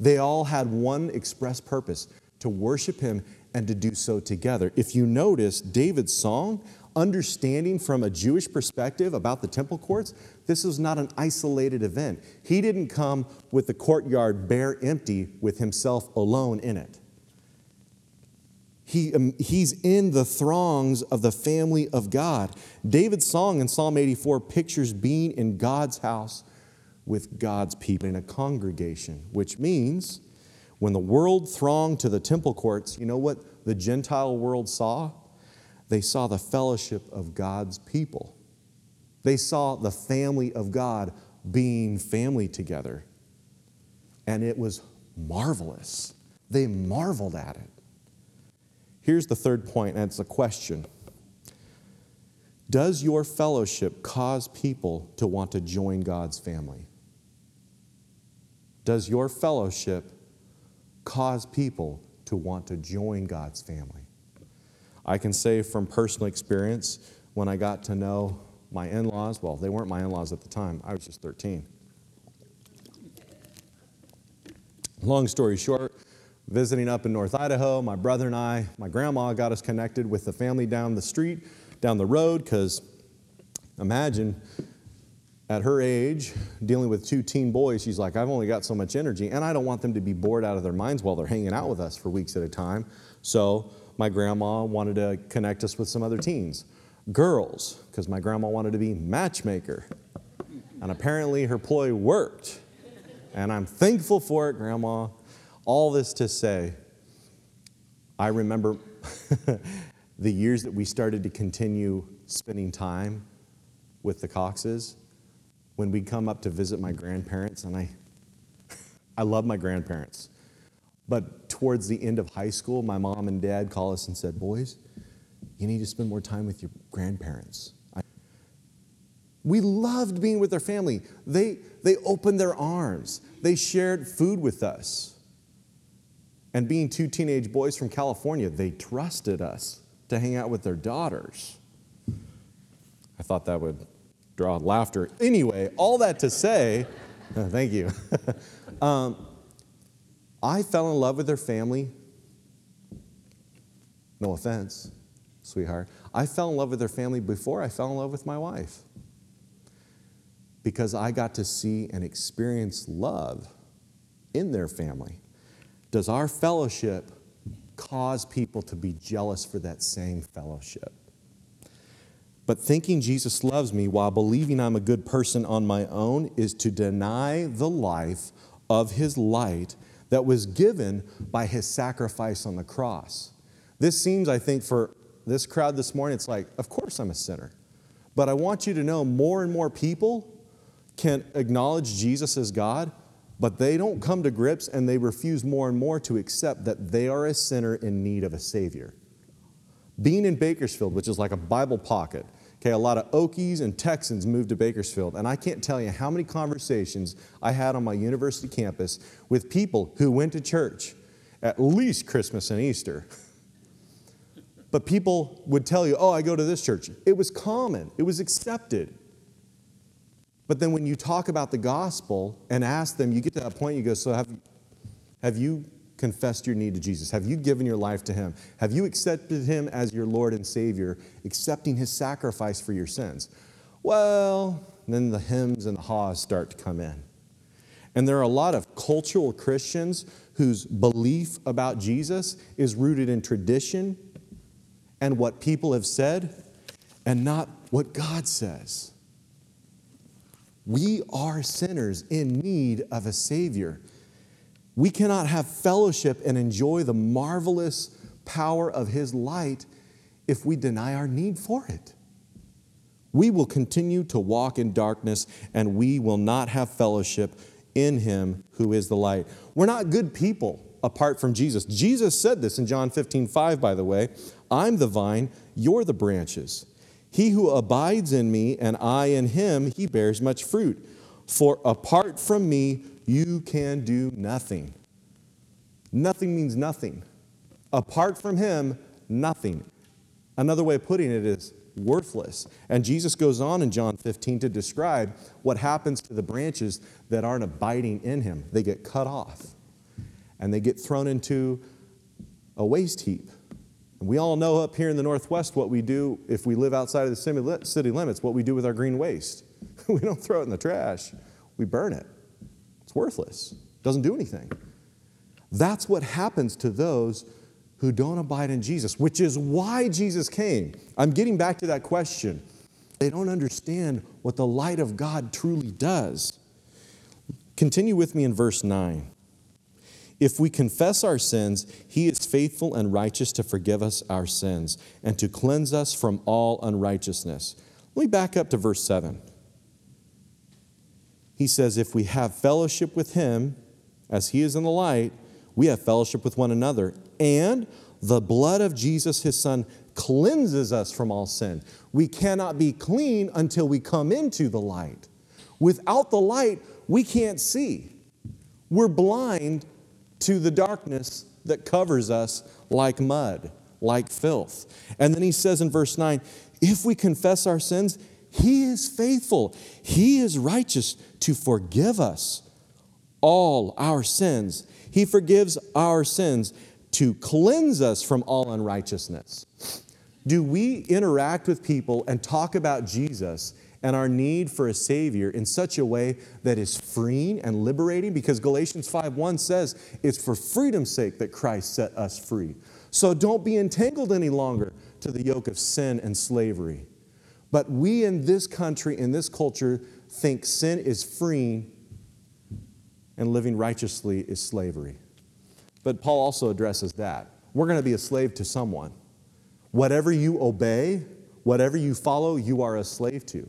They all had one express purpose to worship him and to do so together. If you notice David's song, understanding from a Jewish perspective about the temple courts, this was not an isolated event. He didn't come with the courtyard bare empty with himself alone in it. He, um, he's in the throngs of the family of God. David's song in Psalm 84 pictures being in God's house with God's people in a congregation, which means when the world thronged to the temple courts, you know what the Gentile world saw? They saw the fellowship of God's people. They saw the family of God being family together. And it was marvelous. They marveled at it. Here's the third point, and it's a question Does your fellowship cause people to want to join God's family? Does your fellowship cause people to want to join God's family. I can say from personal experience, when I got to know my in laws. Well, they weren't my in laws at the time, I was just 13. Long story short, visiting up in North Idaho, my brother and I, my grandma got us connected with the family down the street, down the road, because imagine at her age, dealing with two teen boys, she's like, I've only got so much energy, and I don't want them to be bored out of their minds while they're hanging out with us for weeks at a time. So my grandma wanted to connect us with some other teens. Girls, because my grandma wanted to be matchmaker. And apparently her ploy worked. And I'm thankful for it, Grandma. All this to say, I remember [laughs] the years that we started to continue spending time with the Coxes when we'd come up to visit my grandparents, and I, [laughs] I love my grandparents. But towards the end of high school, my mom and dad called us and said, Boys, you need to spend more time with your grandparents. I, we loved being with their family. They, they opened their arms, they shared food with us. And being two teenage boys from California, they trusted us to hang out with their daughters. I thought that would draw laughter. Anyway, all that to say, [laughs] thank you. [laughs] um, I fell in love with their family. No offense, sweetheart. I fell in love with their family before I fell in love with my wife because I got to see and experience love in their family. Does our fellowship cause people to be jealous for that same fellowship? But thinking Jesus loves me while believing I'm a good person on my own is to deny the life of his light that was given by his sacrifice on the cross. This seems, I think, for this crowd this morning, it's like, of course I'm a sinner. But I want you to know more and more people can acknowledge Jesus as God, but they don't come to grips and they refuse more and more to accept that they are a sinner in need of a Savior. Being in Bakersfield, which is like a Bible pocket, okay, a lot of Okies and Texans moved to Bakersfield. And I can't tell you how many conversations I had on my university campus with people who went to church at least Christmas and Easter. But people would tell you, oh, I go to this church. It was common, it was accepted. But then when you talk about the gospel and ask them, you get to that point, you go, so have, have you confessed your need to Jesus? Have you given your life to Him? Have you accepted Him as your Lord and Savior, accepting His sacrifice for your sins? Well, then the hymns and the haws start to come in. And there are a lot of cultural Christians whose belief about Jesus is rooted in tradition and what people have said and not what God says. We are sinners in need of a Savior. We cannot have fellowship and enjoy the marvelous power of His light if we deny our need for it. We will continue to walk in darkness and we will not have fellowship in Him who is the light. We're not good people apart from Jesus. Jesus said this in John 15, 5, by the way I'm the vine, you're the branches. He who abides in me and I in him, he bears much fruit. For apart from me, you can do nothing. Nothing means nothing. Apart from Him, nothing. Another way of putting it is worthless. And Jesus goes on in John 15 to describe what happens to the branches that aren't abiding in Him. They get cut off and they get thrown into a waste heap. And we all know up here in the Northwest what we do if we live outside of the city limits, what we do with our green waste. [laughs] we don't throw it in the trash, we burn it It's worthless, doesn't do anything. That's what happens to those who don't abide in Jesus, which is why Jesus came. I'm getting back to that question. They don't understand what the light of God truly does. Continue with me in verse 9. If we confess our sins, he is faithful and righteous to forgive us our sins and to cleanse us from all unrighteousness. Let me back up to verse 7 he says, if we have fellowship with him, as he is in the light, we have fellowship with one another. And the blood of Jesus, his son, cleanses us from all sin. We cannot be clean until we come into the light. Without the light, we can't see. We're blind to the darkness that covers us like mud, like filth. And then he says in verse 9, if we confess our sins, He is faithful, He is righteous to forgive us all our sins. He forgives our sins to cleanse us from all unrighteousness. Do we interact with people and talk about Jesus and our need for a Savior in such a way that is freeing and liberating? Because Galatians 5:1 says it's for freedom's sake that Christ set us free. So don't be entangled any longer to the yoke of sin and slavery. But we in this country, in this culture, think sin is freeing and living righteously is slavery. But Paul also addresses that. We're going to be a slave to someone. Whatever you obey, whatever you follow, you are a slave to.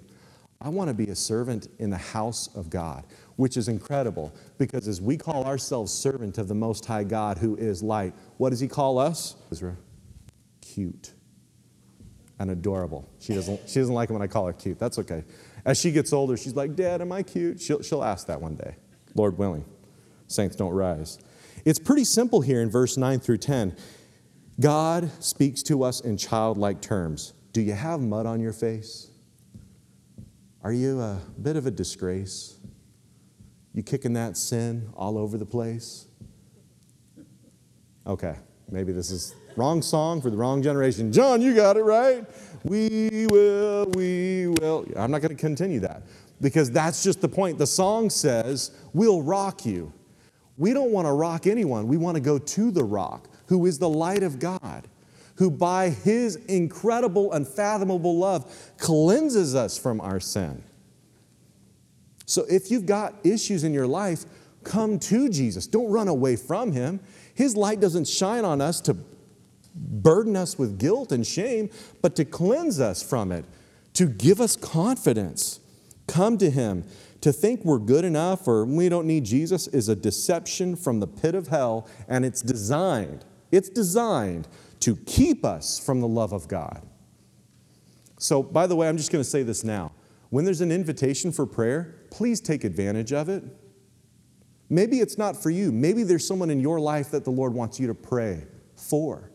I want to be a servant in the house of God, which is incredible because as we call ourselves servant of the Most High God who is light, what does He call us? Cute and adorable. She doesn't, she doesn't like it when I call her cute. That's okay. As she gets older, she's like, Dad, am I cute? She'll, she'll ask that one day, Lord willing. Saints don't rise. It's pretty simple here in verse 9 through 10. God speaks to us in childlike terms. Do you have mud on your face? Are you a bit of a disgrace? You kicking that sin all over the place? Okay, maybe this is wrong song for the wrong generation. John, you got it right. We will, we will. I'm not going to continue that because that's just the point. The song says, We'll rock you. We don't want to rock anyone. We want to go to the rock, who is the light of God, who by his incredible, unfathomable love cleanses us from our sin. So if you've got issues in your life, come to Jesus. Don't run away from him. His light doesn't shine on us to burden us with guilt and shame, but to cleanse us from it, to give us confidence. Come to him. To think we're good enough or we don't need Jesus is a deception from the pit of hell, and it's designed, it's designed to keep us from the love of God. So, by the way, I'm just going to say this now. When there's an invitation for prayer, please take advantage of it. Maybe it's not for you. Maybe there's someone in your life that the Lord wants you to pray for.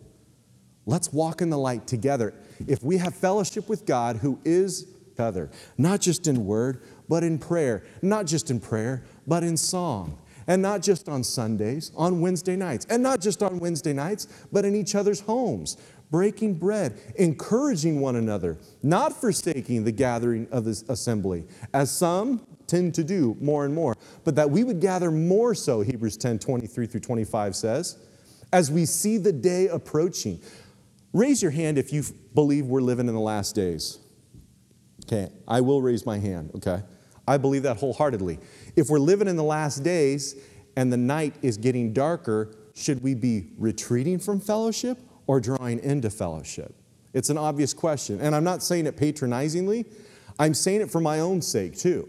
Let's walk in the light together. If we have fellowship with God, who is other, not just in word, but in prayer. Not just in prayer, but in song. And not just on Sundays, on Wednesday nights. And not just on Wednesday nights, but in each other's homes, breaking bread, encouraging one another, not forsaking the gathering of the assembly, as some tend to do more and more, but that we would gather more so, Hebrews 10 23 through 25 says, as we see the day approaching. Raise your hand if you believe we're living in the last days. Okay, I will raise my hand, okay? I believe that wholeheartedly. If we're living in the last days and the night is getting darker, should we be retreating from fellowship or drawing into fellowship? It's an obvious question. And I'm not saying it patronizingly, I'm saying it for my own sake too.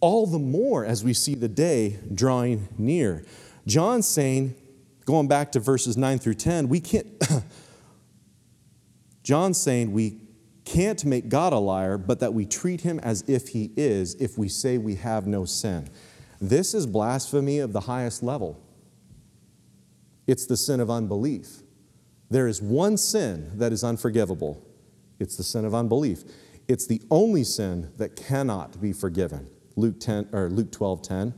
All the more as we see the day drawing near. John's saying, going back to verses 9 through 10, we can't. [clears throat] John's saying we can't make God a liar, but that we treat him as if he is if we say we have no sin. This is blasphemy of the highest level. It's the sin of unbelief. There is one sin that is unforgivable it's the sin of unbelief. It's the only sin that cannot be forgiven. Luke 10 or Luke 12 10.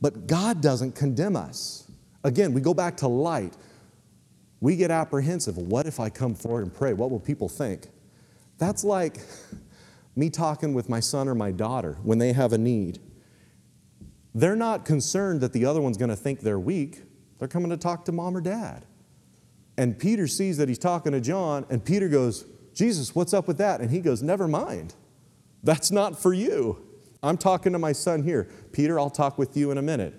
But God doesn't condemn us. Again, we go back to light. We get apprehensive. What if I come forward and pray? What will people think? That's like [laughs] me talking with my son or my daughter when they have a need. They're not concerned that the other one's going to think they're weak. They're coming to talk to mom or dad. And Peter sees that he's talking to John, and Peter goes, Jesus, what's up with that? And he goes, Never mind. That's not for you. I'm talking to my son here. Peter, I'll talk with you in a minute.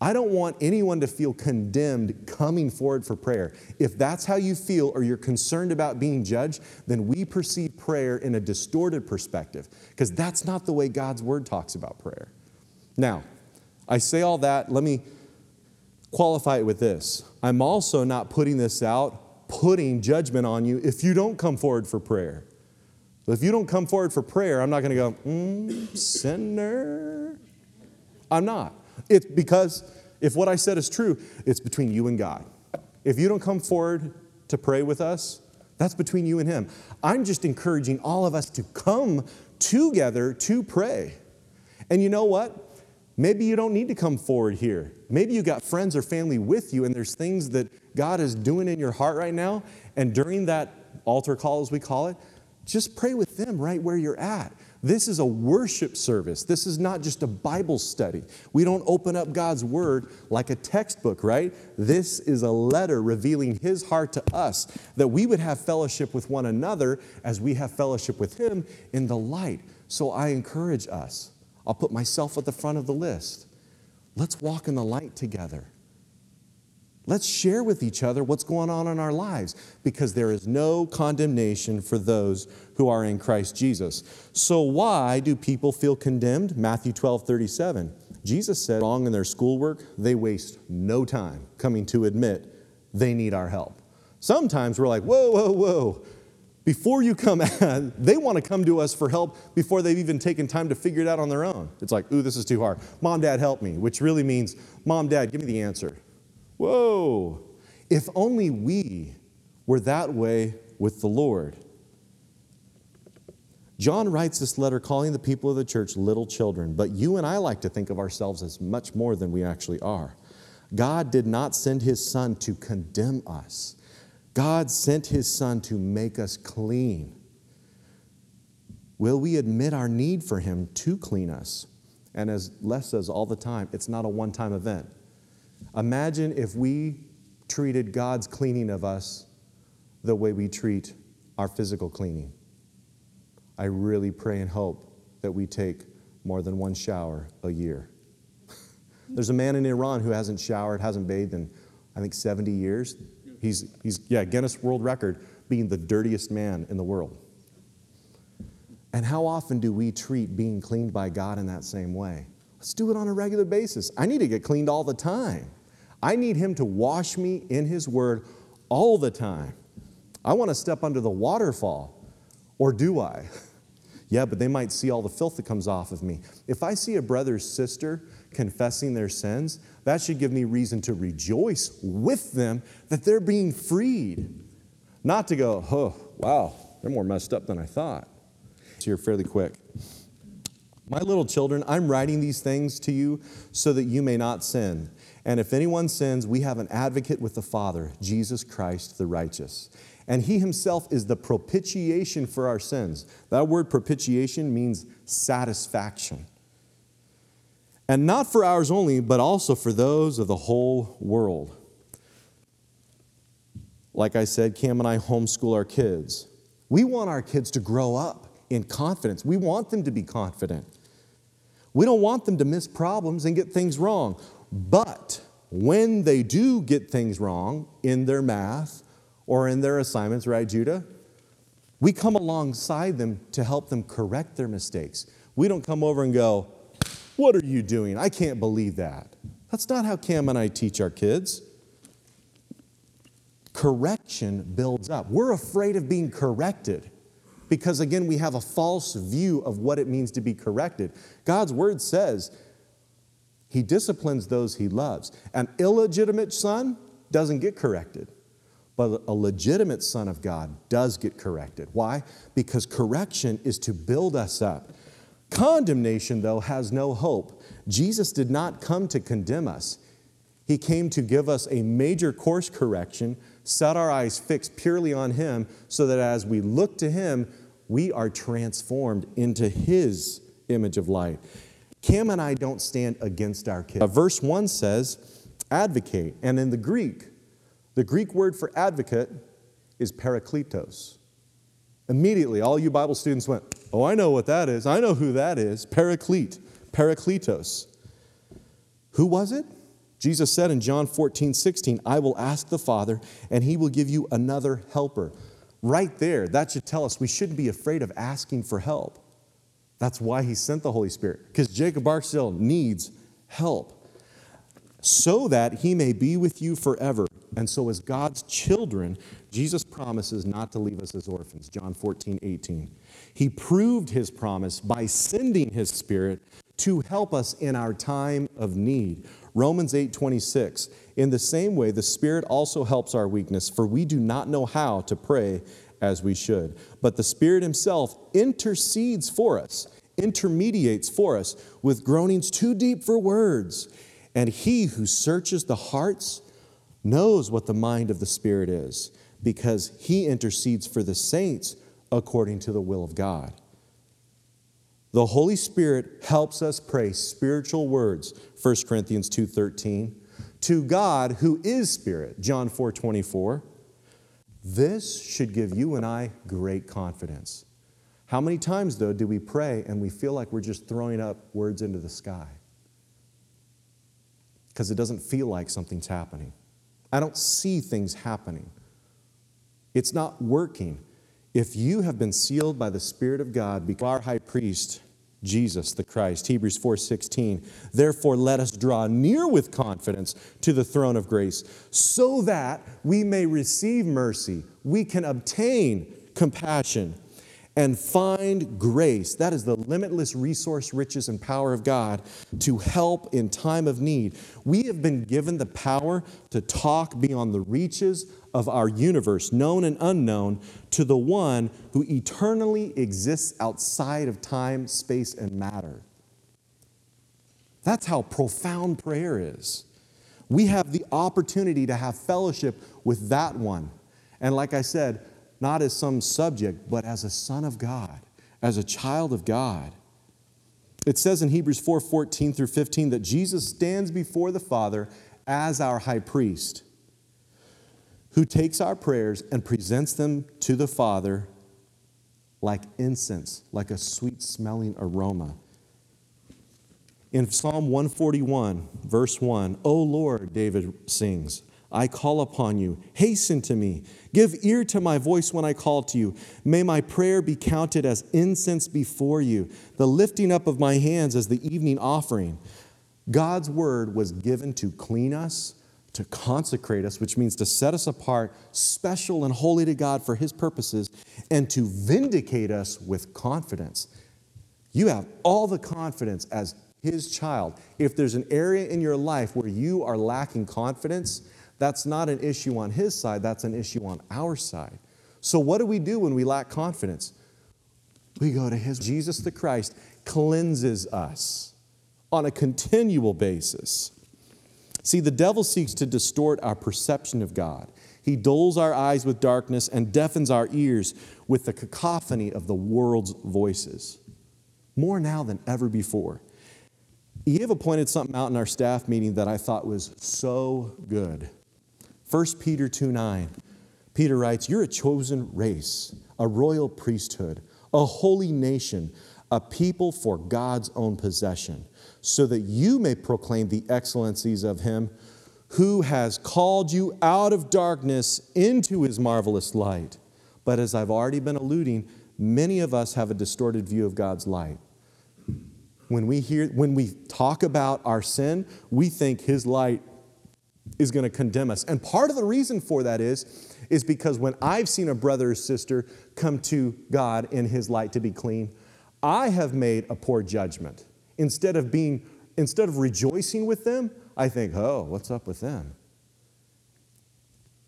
I don't want anyone to feel condemned coming forward for prayer. If that's how you feel or you're concerned about being judged, then we perceive prayer in a distorted perspective because that's not the way God's word talks about prayer. Now, I say all that, let me qualify it with this. I'm also not putting this out, putting judgment on you if you don't come forward for prayer. If you don't come forward for prayer, I'm not going to go, mm, sinner. I'm not. It's because if what I said is true, it's between you and God. If you don't come forward to pray with us, That's between you and Him. I'm just encouraging all of us to come together to pray. And you know what? Maybe you don't need to come forward here. Maybe you got friends or family with you, and there's things that God is doing in your heart right now. And during that altar call, as we call it, just pray with them right where you're at. This is a worship service. This is not just a Bible study. We don't open up God's Word like a textbook, right? This is a letter revealing His heart to us that we would have fellowship with one another as we have fellowship with Him in the light. So I encourage us I'll put myself at the front of the list. Let's walk in the light together. Let's share with each other what's going on in our lives because there is no condemnation for those who are in Christ Jesus. So, why do people feel condemned? Matthew 12 37. Jesus said, wrong in their schoolwork, they waste no time coming to admit they need our help. Sometimes we're like, whoa, whoa, whoa before you come [laughs] they want to come to us for help before they've even taken time to figure it out on their own. It's like, ooh, this is too hard. Mom, dad, help me, which really means, mom, dad, give me the answer. Whoa. If only we were that way with the Lord. John writes this letter calling the people of the church little children, but you and I like to think of ourselves as much more than we actually are. God did not send his son to condemn us. God sent his son to make us clean. Will we admit our need for him to clean us? And as Les says all the time, it's not a one time event. Imagine if we treated God's cleaning of us the way we treat our physical cleaning. I really pray and hope that we take more than one shower a year. [laughs] There's a man in Iran who hasn't showered, hasn't bathed in, I think, 70 years. He's, he's, yeah, Guinness World Record being the dirtiest man in the world. And how often do we treat being cleaned by God in that same way? Let's do it on a regular basis. I need to get cleaned all the time. I need Him to wash me in His Word all the time. I want to step under the waterfall, or do I? [laughs] yeah, but they might see all the filth that comes off of me. If I see a brother or sister confessing their sins, that should give me reason to rejoice with them that they're being freed. Not to go, oh, wow, they're more messed up than I thought. So you're fairly quick. My little children, I'm writing these things to you so that you may not sin. And if anyone sins, we have an advocate with the Father, Jesus Christ the righteous. And he himself is the propitiation for our sins. That word propitiation means satisfaction. And not for ours only, but also for those of the whole world. Like I said, Cam and I homeschool our kids. We want our kids to grow up in confidence. We want them to be confident. We don't want them to miss problems and get things wrong. But when they do get things wrong in their math or in their assignments, right, Judah? We come alongside them to help them correct their mistakes. We don't come over and go, What are you doing? I can't believe that. That's not how Cam and I teach our kids. Correction builds up. We're afraid of being corrected because, again, we have a false view of what it means to be corrected. God's word says he disciplines those he loves. An illegitimate son doesn't get corrected, but a legitimate son of God does get corrected. Why? Because correction is to build us up. Condemnation, though, has no hope. Jesus did not come to condemn us. He came to give us a major course correction, set our eyes fixed purely on Him, so that as we look to Him, we are transformed into His image of light. Cam and I don't stand against our kids. Uh, verse 1 says, advocate. And in the Greek, the Greek word for advocate is parakletos. Immediately, all you Bible students went, Oh, I know what that is. I know who that is. Paraclete, parakletos. Who was it? Jesus said in John 14, 16, I will ask the Father, and he will give you another helper. Right there, that should tell us we shouldn't be afraid of asking for help. That's why he sent the Holy Spirit, because Jacob Barksdale needs help so that he may be with you forever. And so, as God's children, Jesus promises not to leave us as orphans. John 14, 18. He proved his promise by sending his spirit to help us in our time of need. Romans 8:26. In the same way the Spirit also helps our weakness, for we do not know how to pray as we should. But the Spirit himself intercedes for us, intermediates for us with groanings too deep for words. And he who searches the hearts knows what the mind of the Spirit is, because he intercedes for the saints according to the will of God. The Holy Spirit helps us pray spiritual words, 1 Corinthians 2:13, to God who is spirit, John 4:24. This should give you and I great confidence. How many times though do we pray and we feel like we're just throwing up words into the sky? Because it doesn't feel like something's happening. I don't see things happening. It's not working. If you have been sealed by the Spirit of God, because our high priest, Jesus the Christ, Hebrews 4:16, therefore let us draw near with confidence to the throne of grace, so that we may receive mercy, we can obtain compassion and find grace. That is the limitless resource, riches, and power of God to help in time of need. We have been given the power to talk beyond the reaches of our universe, known and unknown, to the one who eternally exists outside of time, space, and matter. That's how profound prayer is. We have the opportunity to have fellowship with that one. And like I said, not as some subject, but as a son of God, as a child of God. It says in Hebrews 4 14 through 15 that Jesus stands before the Father as our high priest, who takes our prayers and presents them to the Father like incense, like a sweet smelling aroma. In Psalm 141, verse 1, O Lord, David sings, I call upon you. Hasten to me. Give ear to my voice when I call to you. May my prayer be counted as incense before you, the lifting up of my hands as the evening offering. God's word was given to clean us, to consecrate us, which means to set us apart, special and holy to God for his purposes, and to vindicate us with confidence. You have all the confidence as his child. If there's an area in your life where you are lacking confidence, that's not an issue on his side, that's an issue on our side. So, what do we do when we lack confidence? We go to his Jesus the Christ cleanses us on a continual basis. See, the devil seeks to distort our perception of God. He dulls our eyes with darkness and deafens our ears with the cacophony of the world's voices. More now than ever before. Eve pointed something out in our staff meeting that I thought was so good. 1 Peter 2 9. Peter writes, You're a chosen race, a royal priesthood, a holy nation, a people for God's own possession, so that you may proclaim the excellencies of Him who has called you out of darkness into His marvelous light. But as I've already been alluding, many of us have a distorted view of God's light. When we hear when we talk about our sin, we think his light is going to condemn us. And part of the reason for that is is because when I've seen a brother or sister come to God in his light to be clean, I have made a poor judgment. Instead of being instead of rejoicing with them, I think, "Oh, what's up with them?"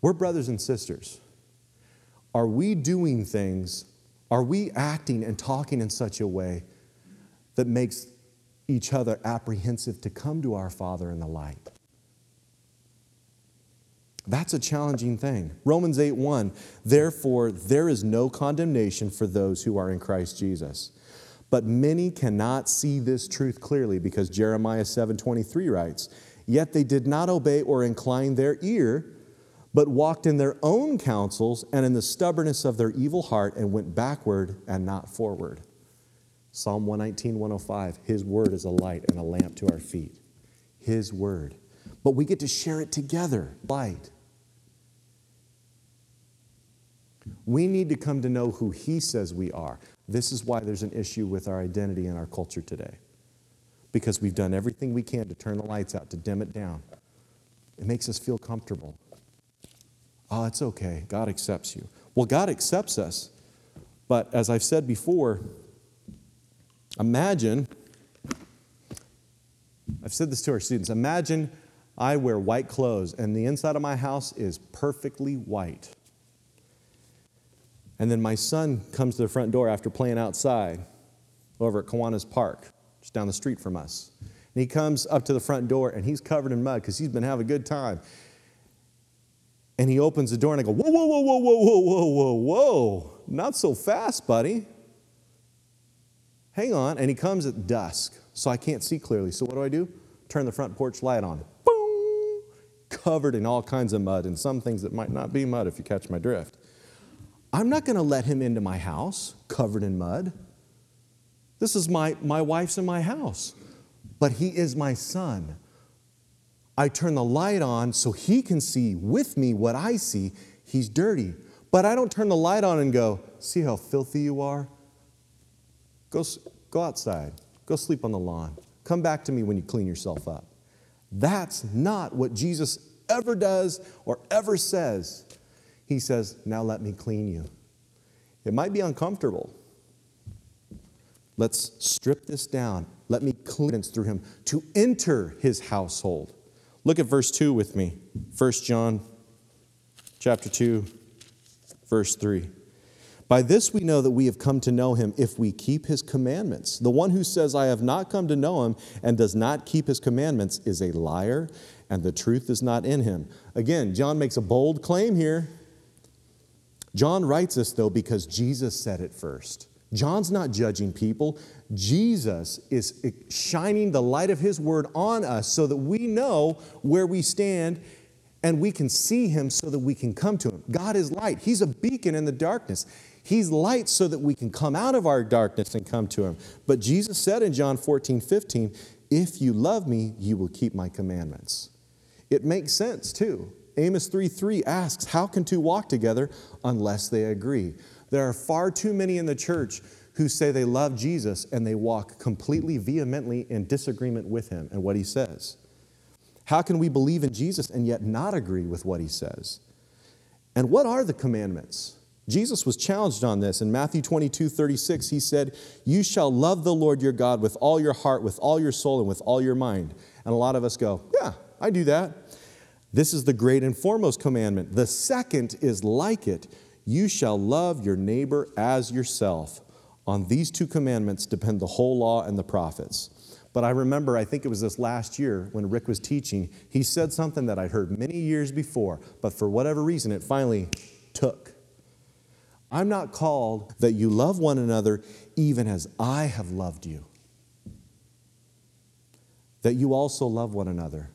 We're brothers and sisters. Are we doing things? Are we acting and talking in such a way that makes each other apprehensive to come to our Father in the light? That's a challenging thing. Romans 8 1, therefore, there is no condemnation for those who are in Christ Jesus. But many cannot see this truth clearly because Jeremiah 7:23 writes, "Yet they did not obey or incline their ear, but walked in their own counsels and in the stubbornness of their evil heart and went backward and not forward." Psalm 119, 105, His word is a light and a lamp to our feet. His word. But we get to share it together. Light. We need to come to know who He says we are. This is why there's an issue with our identity in our culture today. Because we've done everything we can to turn the lights out, to dim it down. It makes us feel comfortable. Oh, it's okay. God accepts you. Well, God accepts us. But as I've said before, imagine I've said this to our students. Imagine I wear white clothes and the inside of my house is perfectly white. And then my son comes to the front door after playing outside over at Kiwanis Park, just down the street from us. And he comes up to the front door and he's covered in mud because he's been having a good time. And he opens the door and I go, Whoa, whoa, whoa, whoa, whoa, whoa, whoa, whoa, whoa. Not so fast, buddy. Hang on. And he comes at dusk, so I can't see clearly. So what do I do? Turn the front porch light on. Boom! Covered in all kinds of mud and some things that might not be mud if you catch my drift. I'm not going to let him into my house covered in mud. This is my, my wife's in my house, but he is my son. I turn the light on so he can see with me what I see. He's dirty. But I don't turn the light on and go, See how filthy you are? Go, go outside. Go sleep on the lawn. Come back to me when you clean yourself up. That's not what Jesus ever does or ever says. He says, Now let me clean you. It might be uncomfortable. Let's strip this down. Let me cleanse through him to enter his household. Look at verse 2 with me. 1 John chapter 2 verse 3. By this we know that we have come to know him if we keep his commandments. The one who says, I have not come to know him and does not keep his commandments is a liar, and the truth is not in him. Again, John makes a bold claim here. John writes this, though, because Jesus said it first. John's not judging people. Jesus is shining the light of his word on us so that we know where we stand and we can see him so that we can come to him. God is light. He's a beacon in the darkness. He's light so that we can come out of our darkness and come to him. But Jesus said in John 14, 15, If you love me, you will keep my commandments. It makes sense too. Amos 3 3 asks, How can two walk together unless they agree? There are far too many in the church who say they love Jesus and they walk completely vehemently in disagreement with him and what he says. How can we believe in Jesus and yet not agree with what he says? And what are the commandments? Jesus was challenged on this. In Matthew 22 36, he said, You shall love the Lord your God with all your heart, with all your soul, and with all your mind. And a lot of us go, Yeah, I do that. This is the great and foremost commandment. The second is like it you shall love your neighbor as yourself. On these two commandments depend the whole law and the prophets. But I remember, I think it was this last year when Rick was teaching, he said something that I'd heard many years before, but for whatever reason, it finally took. I'm not called that you love one another even as I have loved you. That you also love one another.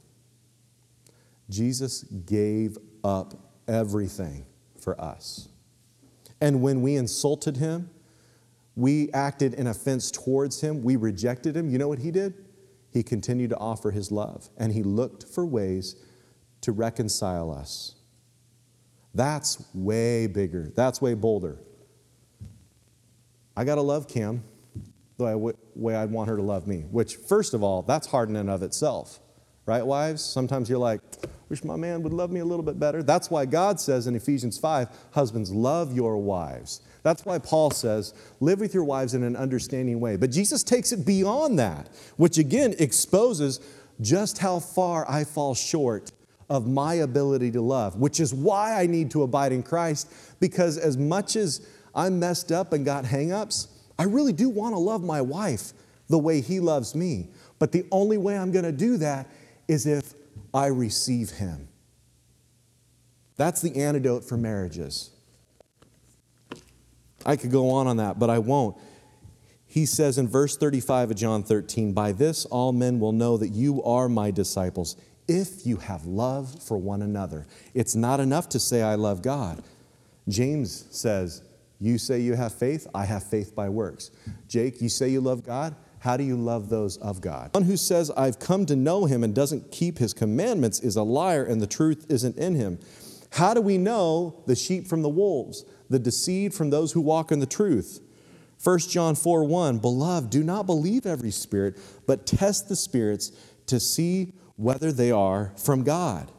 Jesus gave up everything for us. And when we insulted him, we acted in offense towards him, we rejected him, you know what he did? He continued to offer his love, and he looked for ways to reconcile us. That's way bigger, that's way bolder. I got to love Kim the way I'd want her to love me, which, first of all, that's hard in and of itself. Right, wives? Sometimes you're like, wish my man would love me a little bit better. That's why God says in Ephesians 5, husbands, love your wives. That's why Paul says, live with your wives in an understanding way. But Jesus takes it beyond that, which again exposes just how far I fall short of my ability to love, which is why I need to abide in Christ, because as much as I'm messed up and got hangups, I really do want to love my wife the way he loves me. But the only way I'm going to do that is if I receive him. That's the antidote for marriages. I could go on on that, but I won't. He says in verse 35 of John 13, By this all men will know that you are my disciples, if you have love for one another. It's not enough to say, I love God. James says, You say you have faith, I have faith by works. Jake, you say you love God, how do you love those of God? One who says, I've come to know him and doesn't keep his commandments is a liar and the truth isn't in him. How do we know the sheep from the wolves? the deceived from those who walk in the truth. 1 John 4 1, Beloved, do not believe every spirit, but test the spirits to see whether they are from God.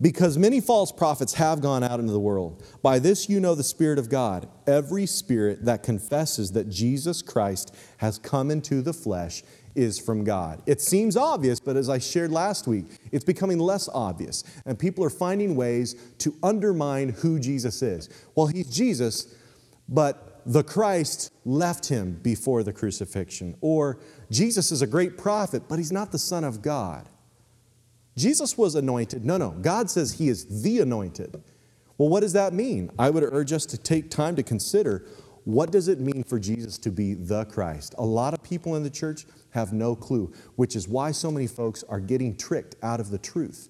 Because many false prophets have gone out into the world. By this you know the Spirit of God. Every spirit that confesses that Jesus Christ has come into the flesh is from God. It seems obvious, but as I shared last week, it's becoming less obvious. And people are finding ways to undermine who Jesus is. Well, he's Jesus, but the Christ left him before the crucifixion. Or Jesus is a great prophet, but he's not the Son of God. Jesus was anointed. No, no. God says he is the anointed. Well, what does that mean? I would urge us to take time to consider what does it mean for Jesus to be the Christ? A lot of people in the church have no clue, which is why so many folks are getting tricked out of the truth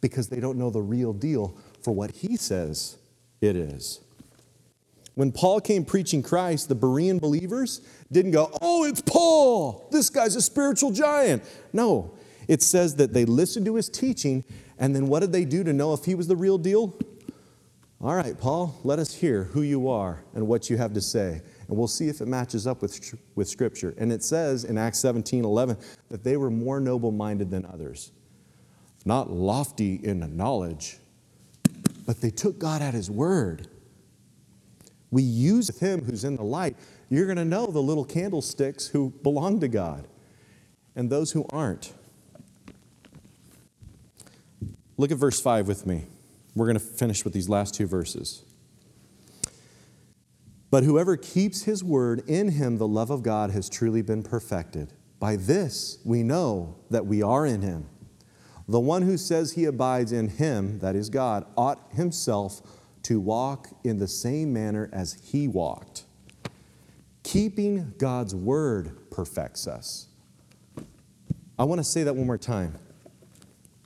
because they don't know the real deal for what he says it is. When Paul came preaching Christ, the Berean believers didn't go, Oh, it's Paul. This guy's a spiritual giant. No, it says that they listened to his teaching, and then what did they do to know if he was the real deal? All right, Paul, let us hear who you are and what you have to say. And we'll see if it matches up with, with Scripture. And it says in Acts 17 11 that they were more noble minded than others, not lofty in knowledge, but they took God at His word. We use Him who's in the light. You're going to know the little candlesticks who belong to God and those who aren't. Look at verse 5 with me. We're going to finish with these last two verses. But whoever keeps his word, in him the love of God has truly been perfected. By this we know that we are in him. The one who says he abides in him, that is God, ought himself to walk in the same manner as he walked. Keeping God's word perfects us. I want to say that one more time.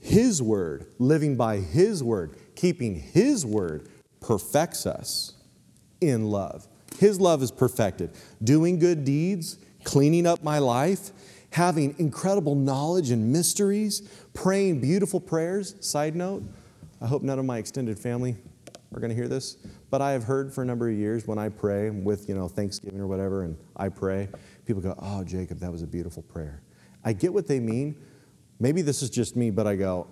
His word, living by His word, keeping His word perfects us in love. His love is perfected. Doing good deeds, cleaning up my life, having incredible knowledge and mysteries, praying beautiful prayers. Side note, I hope none of my extended family are going to hear this, but I have heard for a number of years when I pray with, you know, Thanksgiving or whatever, and I pray, people go, Oh, Jacob, that was a beautiful prayer. I get what they mean, Maybe this is just me, but I go,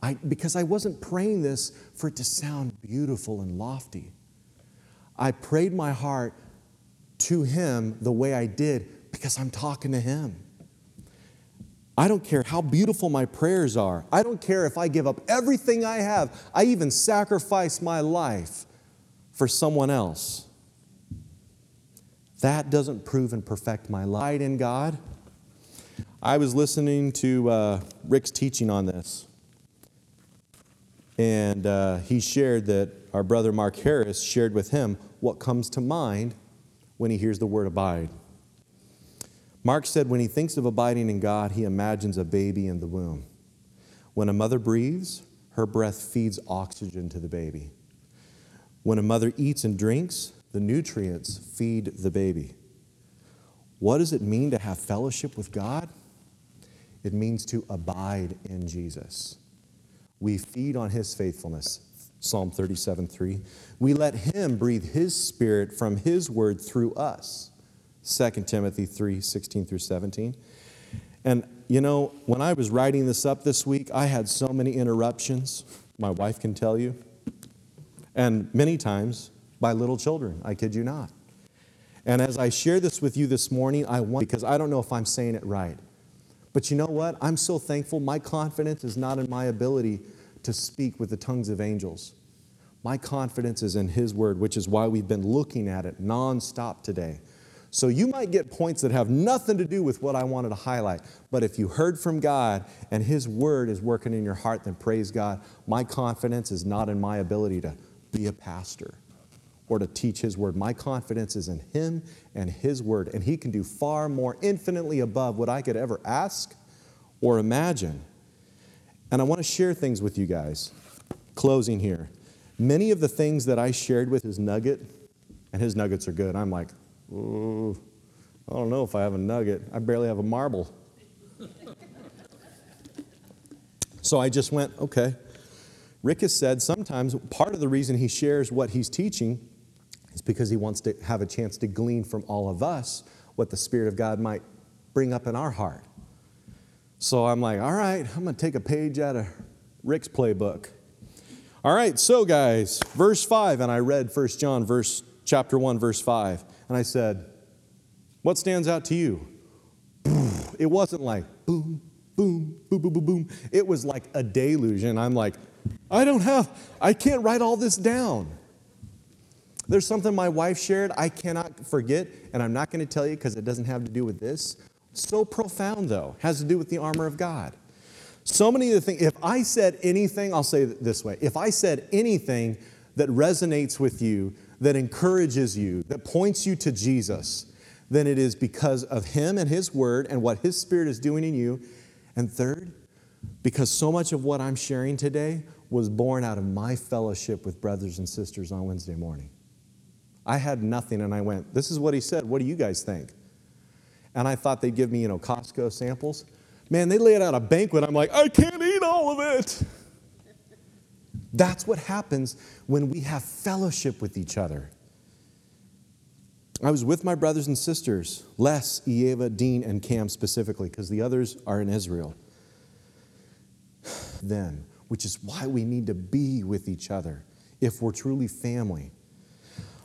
I, because I wasn't praying this for it to sound beautiful and lofty. I prayed my heart to Him the way I did because I'm talking to Him. I don't care how beautiful my prayers are. I don't care if I give up everything I have. I even sacrifice my life for someone else. That doesn't prove and perfect my light in God. I was listening to uh, Rick's teaching on this, and uh, he shared that our brother Mark Harris shared with him what comes to mind when he hears the word abide. Mark said when he thinks of abiding in God, he imagines a baby in the womb. When a mother breathes, her breath feeds oxygen to the baby. When a mother eats and drinks, the nutrients feed the baby. What does it mean to have fellowship with God? It means to abide in Jesus. We feed on his faithfulness. Psalm 37 3. We let him breathe his spirit from his word through us. 2 Timothy 3 16 through 17. And you know, when I was writing this up this week, I had so many interruptions. My wife can tell you. And many times by little children. I kid you not. And as I share this with you this morning, I want, because I don't know if I'm saying it right. But you know what? I'm so thankful. My confidence is not in my ability to speak with the tongues of angels. My confidence is in His Word, which is why we've been looking at it nonstop today. So you might get points that have nothing to do with what I wanted to highlight. But if you heard from God and His Word is working in your heart, then praise God. My confidence is not in my ability to be a pastor or to teach His Word. My confidence is in Him and His Word, and He can do far more infinitely above what I could ever ask or imagine. And I want to share things with you guys. Closing here. Many of the things that I shared with his nugget, and his nuggets are good, I'm like, ooh, I don't know if I have a nugget. I barely have a marble. [laughs] so I just went, okay. Rick has said sometimes part of the reason he shares what he's teaching it's because he wants to have a chance to glean from all of us what the Spirit of God might bring up in our heart. So I'm like, all right, I'm going to take a page out of Rick's playbook. All right, so guys, verse 5, and I read 1 John verse chapter 1 verse 5, and I said, What stands out to you? It wasn't like boom, boom, boom, boom, boom, boom. It was like a deluge. And I'm like, I don't have, I can't write all this down. There's something my wife shared I cannot forget, and I'm not going to tell you because it doesn't have to do with this. So profound, though, has to do with the armor of God. So many of the things, if I said anything, I'll say it this way if I said anything that resonates with you, that encourages you, that points you to Jesus, then it is because of Him and His Word and what His Spirit is doing in you. And third, because so much of what I'm sharing today was born out of my fellowship with brothers and sisters on Wednesday morning. I had nothing and I went, This is what he said. What do you guys think? And I thought they'd give me, you know, Costco samples. Man, they laid out a banquet. I'm like, I can't eat all of it. That's what happens when we have fellowship with each other. I was with my brothers and sisters, Les, Eva, Dean, and Cam specifically, because the others are in Israel. [sighs] Then, which is why we need to be with each other if we're truly family.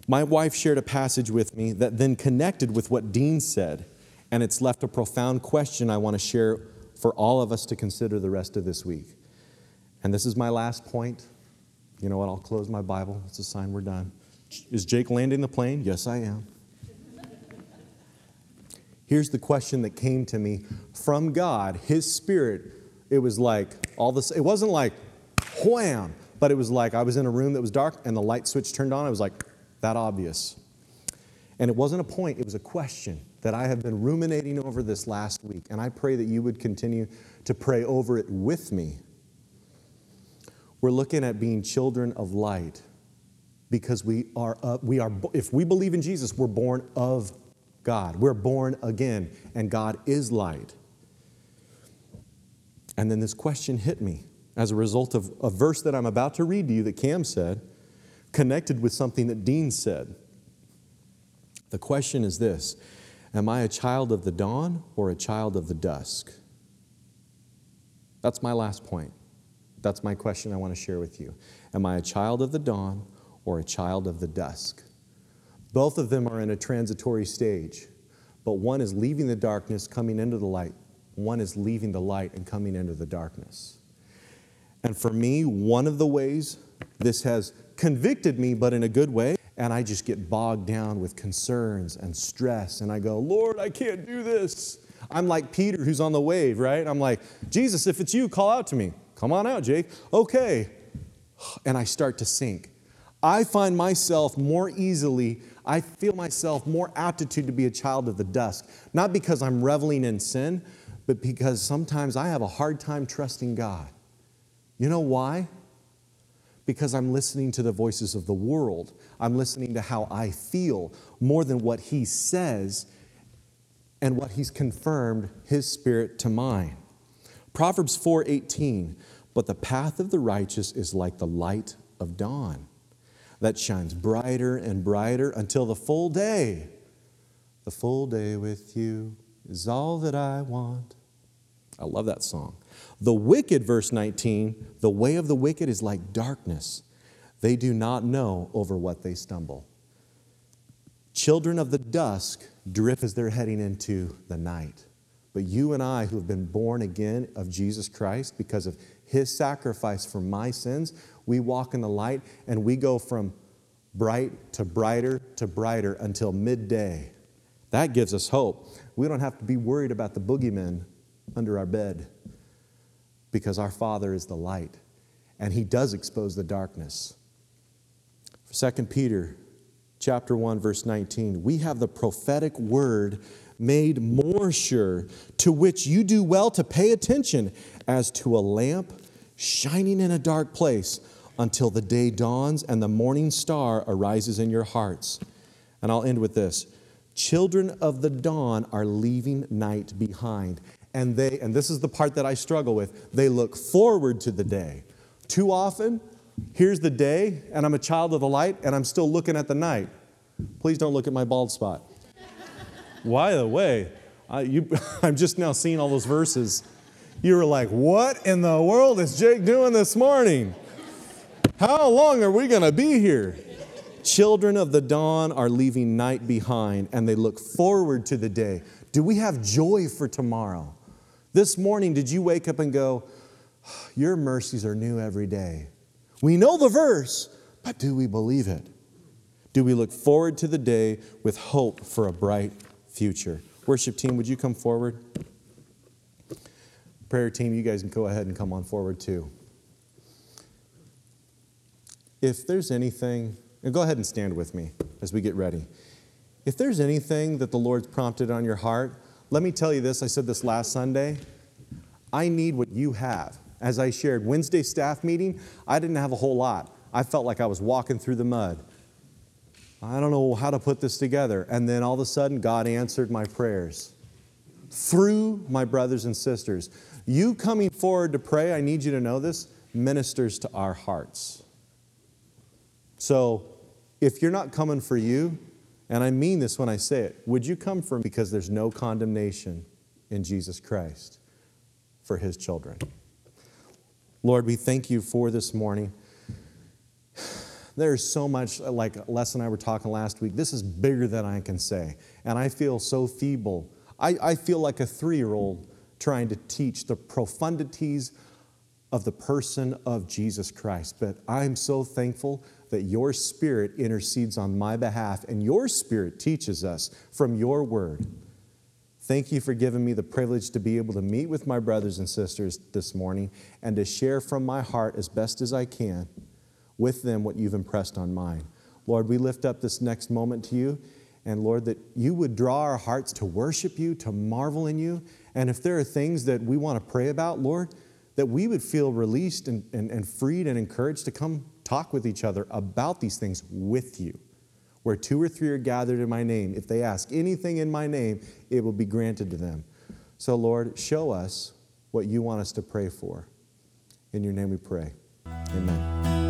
My wife shared a passage with me that then connected with what Dean said, and it's left a profound question I want to share for all of us to consider the rest of this week. And this is my last point. You know what? I'll close my Bible. It's a sign we're done. Is Jake landing the plane? Yes, I am. Here's the question that came to me from God, His Spirit. It was like all this, it wasn't like wham, but it was like I was in a room that was dark and the light switch turned on. I was like, that obvious. And it wasn't a point, it was a question that I have been ruminating over this last week. And I pray that you would continue to pray over it with me. We're looking at being children of light because we are, uh, we are if we believe in Jesus, we're born of God. We're born again, and God is light. And then this question hit me as a result of a verse that I'm about to read to you that Cam said, connected with something that Dean said. The question is this Am I a child of the dawn or a child of the dusk? That's my last point. That's my question I want to share with you. Am I a child of the dawn or a child of the dusk? Both of them are in a transitory stage, but one is leaving the darkness, coming into the light. One is leaving the light and coming into the darkness. And for me, one of the ways this has convicted me, but in a good way, and I just get bogged down with concerns and stress, and I go, Lord, I can't do this. I'm like Peter who's on the wave, right? I'm like, Jesus, if it's you, call out to me. Come on out, Jake. Okay. [sighs] And I start to sink. I find myself more easily I feel myself more aptitude to be a child of the dusk, not because I'm reveling in sin, but because sometimes I have a hard time trusting God. You know why? Because I'm listening to the voices of the world. I'm listening to how I feel more than what He says and what He's confirmed His Spirit to mine. Proverbs 4:18, but the path of the righteous is like the light of dawn that shines brighter and brighter until the full day. The full day with you is all that I want. I love that song. The wicked, verse 19, the way of the wicked is like darkness. They do not know over what they stumble. Children of the dusk drift as they're heading into the night. But you and I, who have been born again of Jesus Christ because of his sacrifice for my sins, we walk in the light and we go from bright to brighter to brighter until midday. That gives us hope. We don't have to be worried about the boogeymen under our bed because our Father is the light and he does expose the darkness. 2 Peter chapter 1 verse 19, we have the prophetic word made more sure to which you do well to pay attention as to a lamp shining in a dark place until the day dawns and the morning star arises in your hearts. And I'll end with this. Children of the dawn are leaving night behind. And they, and this is the part that I struggle with, they look forward to the day. Too often, here's the day, and I'm a child of the light, and I'm still looking at the night. Please don't look at my bald spot. By the way, I, you, [laughs] I'm just now seeing all those verses. You were like, what in the world is Jake doing this morning? How long are we going to be here? Children of the dawn are leaving night behind and they look forward to the day. Do we have joy for tomorrow? This morning, did you wake up and go, Your mercies are new every day? We know the verse, but do we believe it? Do we look forward to the day with hope for a bright future? Worship team, would you come forward? Prayer team, you guys can go ahead and come on forward too. If there's anything, and go ahead and stand with me as we get ready. If there's anything that the Lord's prompted on your heart, let me tell you this. I said this last Sunday. I need what you have. As I shared Wednesday staff meeting, I didn't have a whole lot. I felt like I was walking through the mud. I don't know how to put this together. And then all of a sudden, God answered my prayers through my brothers and sisters. You coming forward to pray, I need you to know this, ministers to our hearts. So if you're not coming for you, and I mean this when I say it, would you come for me? Because there's no condemnation in Jesus Christ for his children. Lord, we thank you for this morning. There's so much, like Les and I were talking last week, this is bigger than I can say. And I feel so feeble. I, I feel like a three year old trying to teach the profundities of the person of Jesus Christ. But I'm so thankful that your spirit intercedes on my behalf and your spirit teaches us from your word. Thank you for giving me the privilege to be able to meet with my brothers and sisters this morning and to share from my heart as best as I can with them what you've impressed on mine. Lord, we lift up this next moment to you. And Lord, that you would draw our hearts to worship you, to marvel in you. And if there are things that we want to pray about, Lord, that we would feel released and, and, and freed and encouraged to come talk with each other about these things with you. Where two or three are gathered in my name, if they ask anything in my name, it will be granted to them. So, Lord, show us what you want us to pray for. In your name we pray. Amen.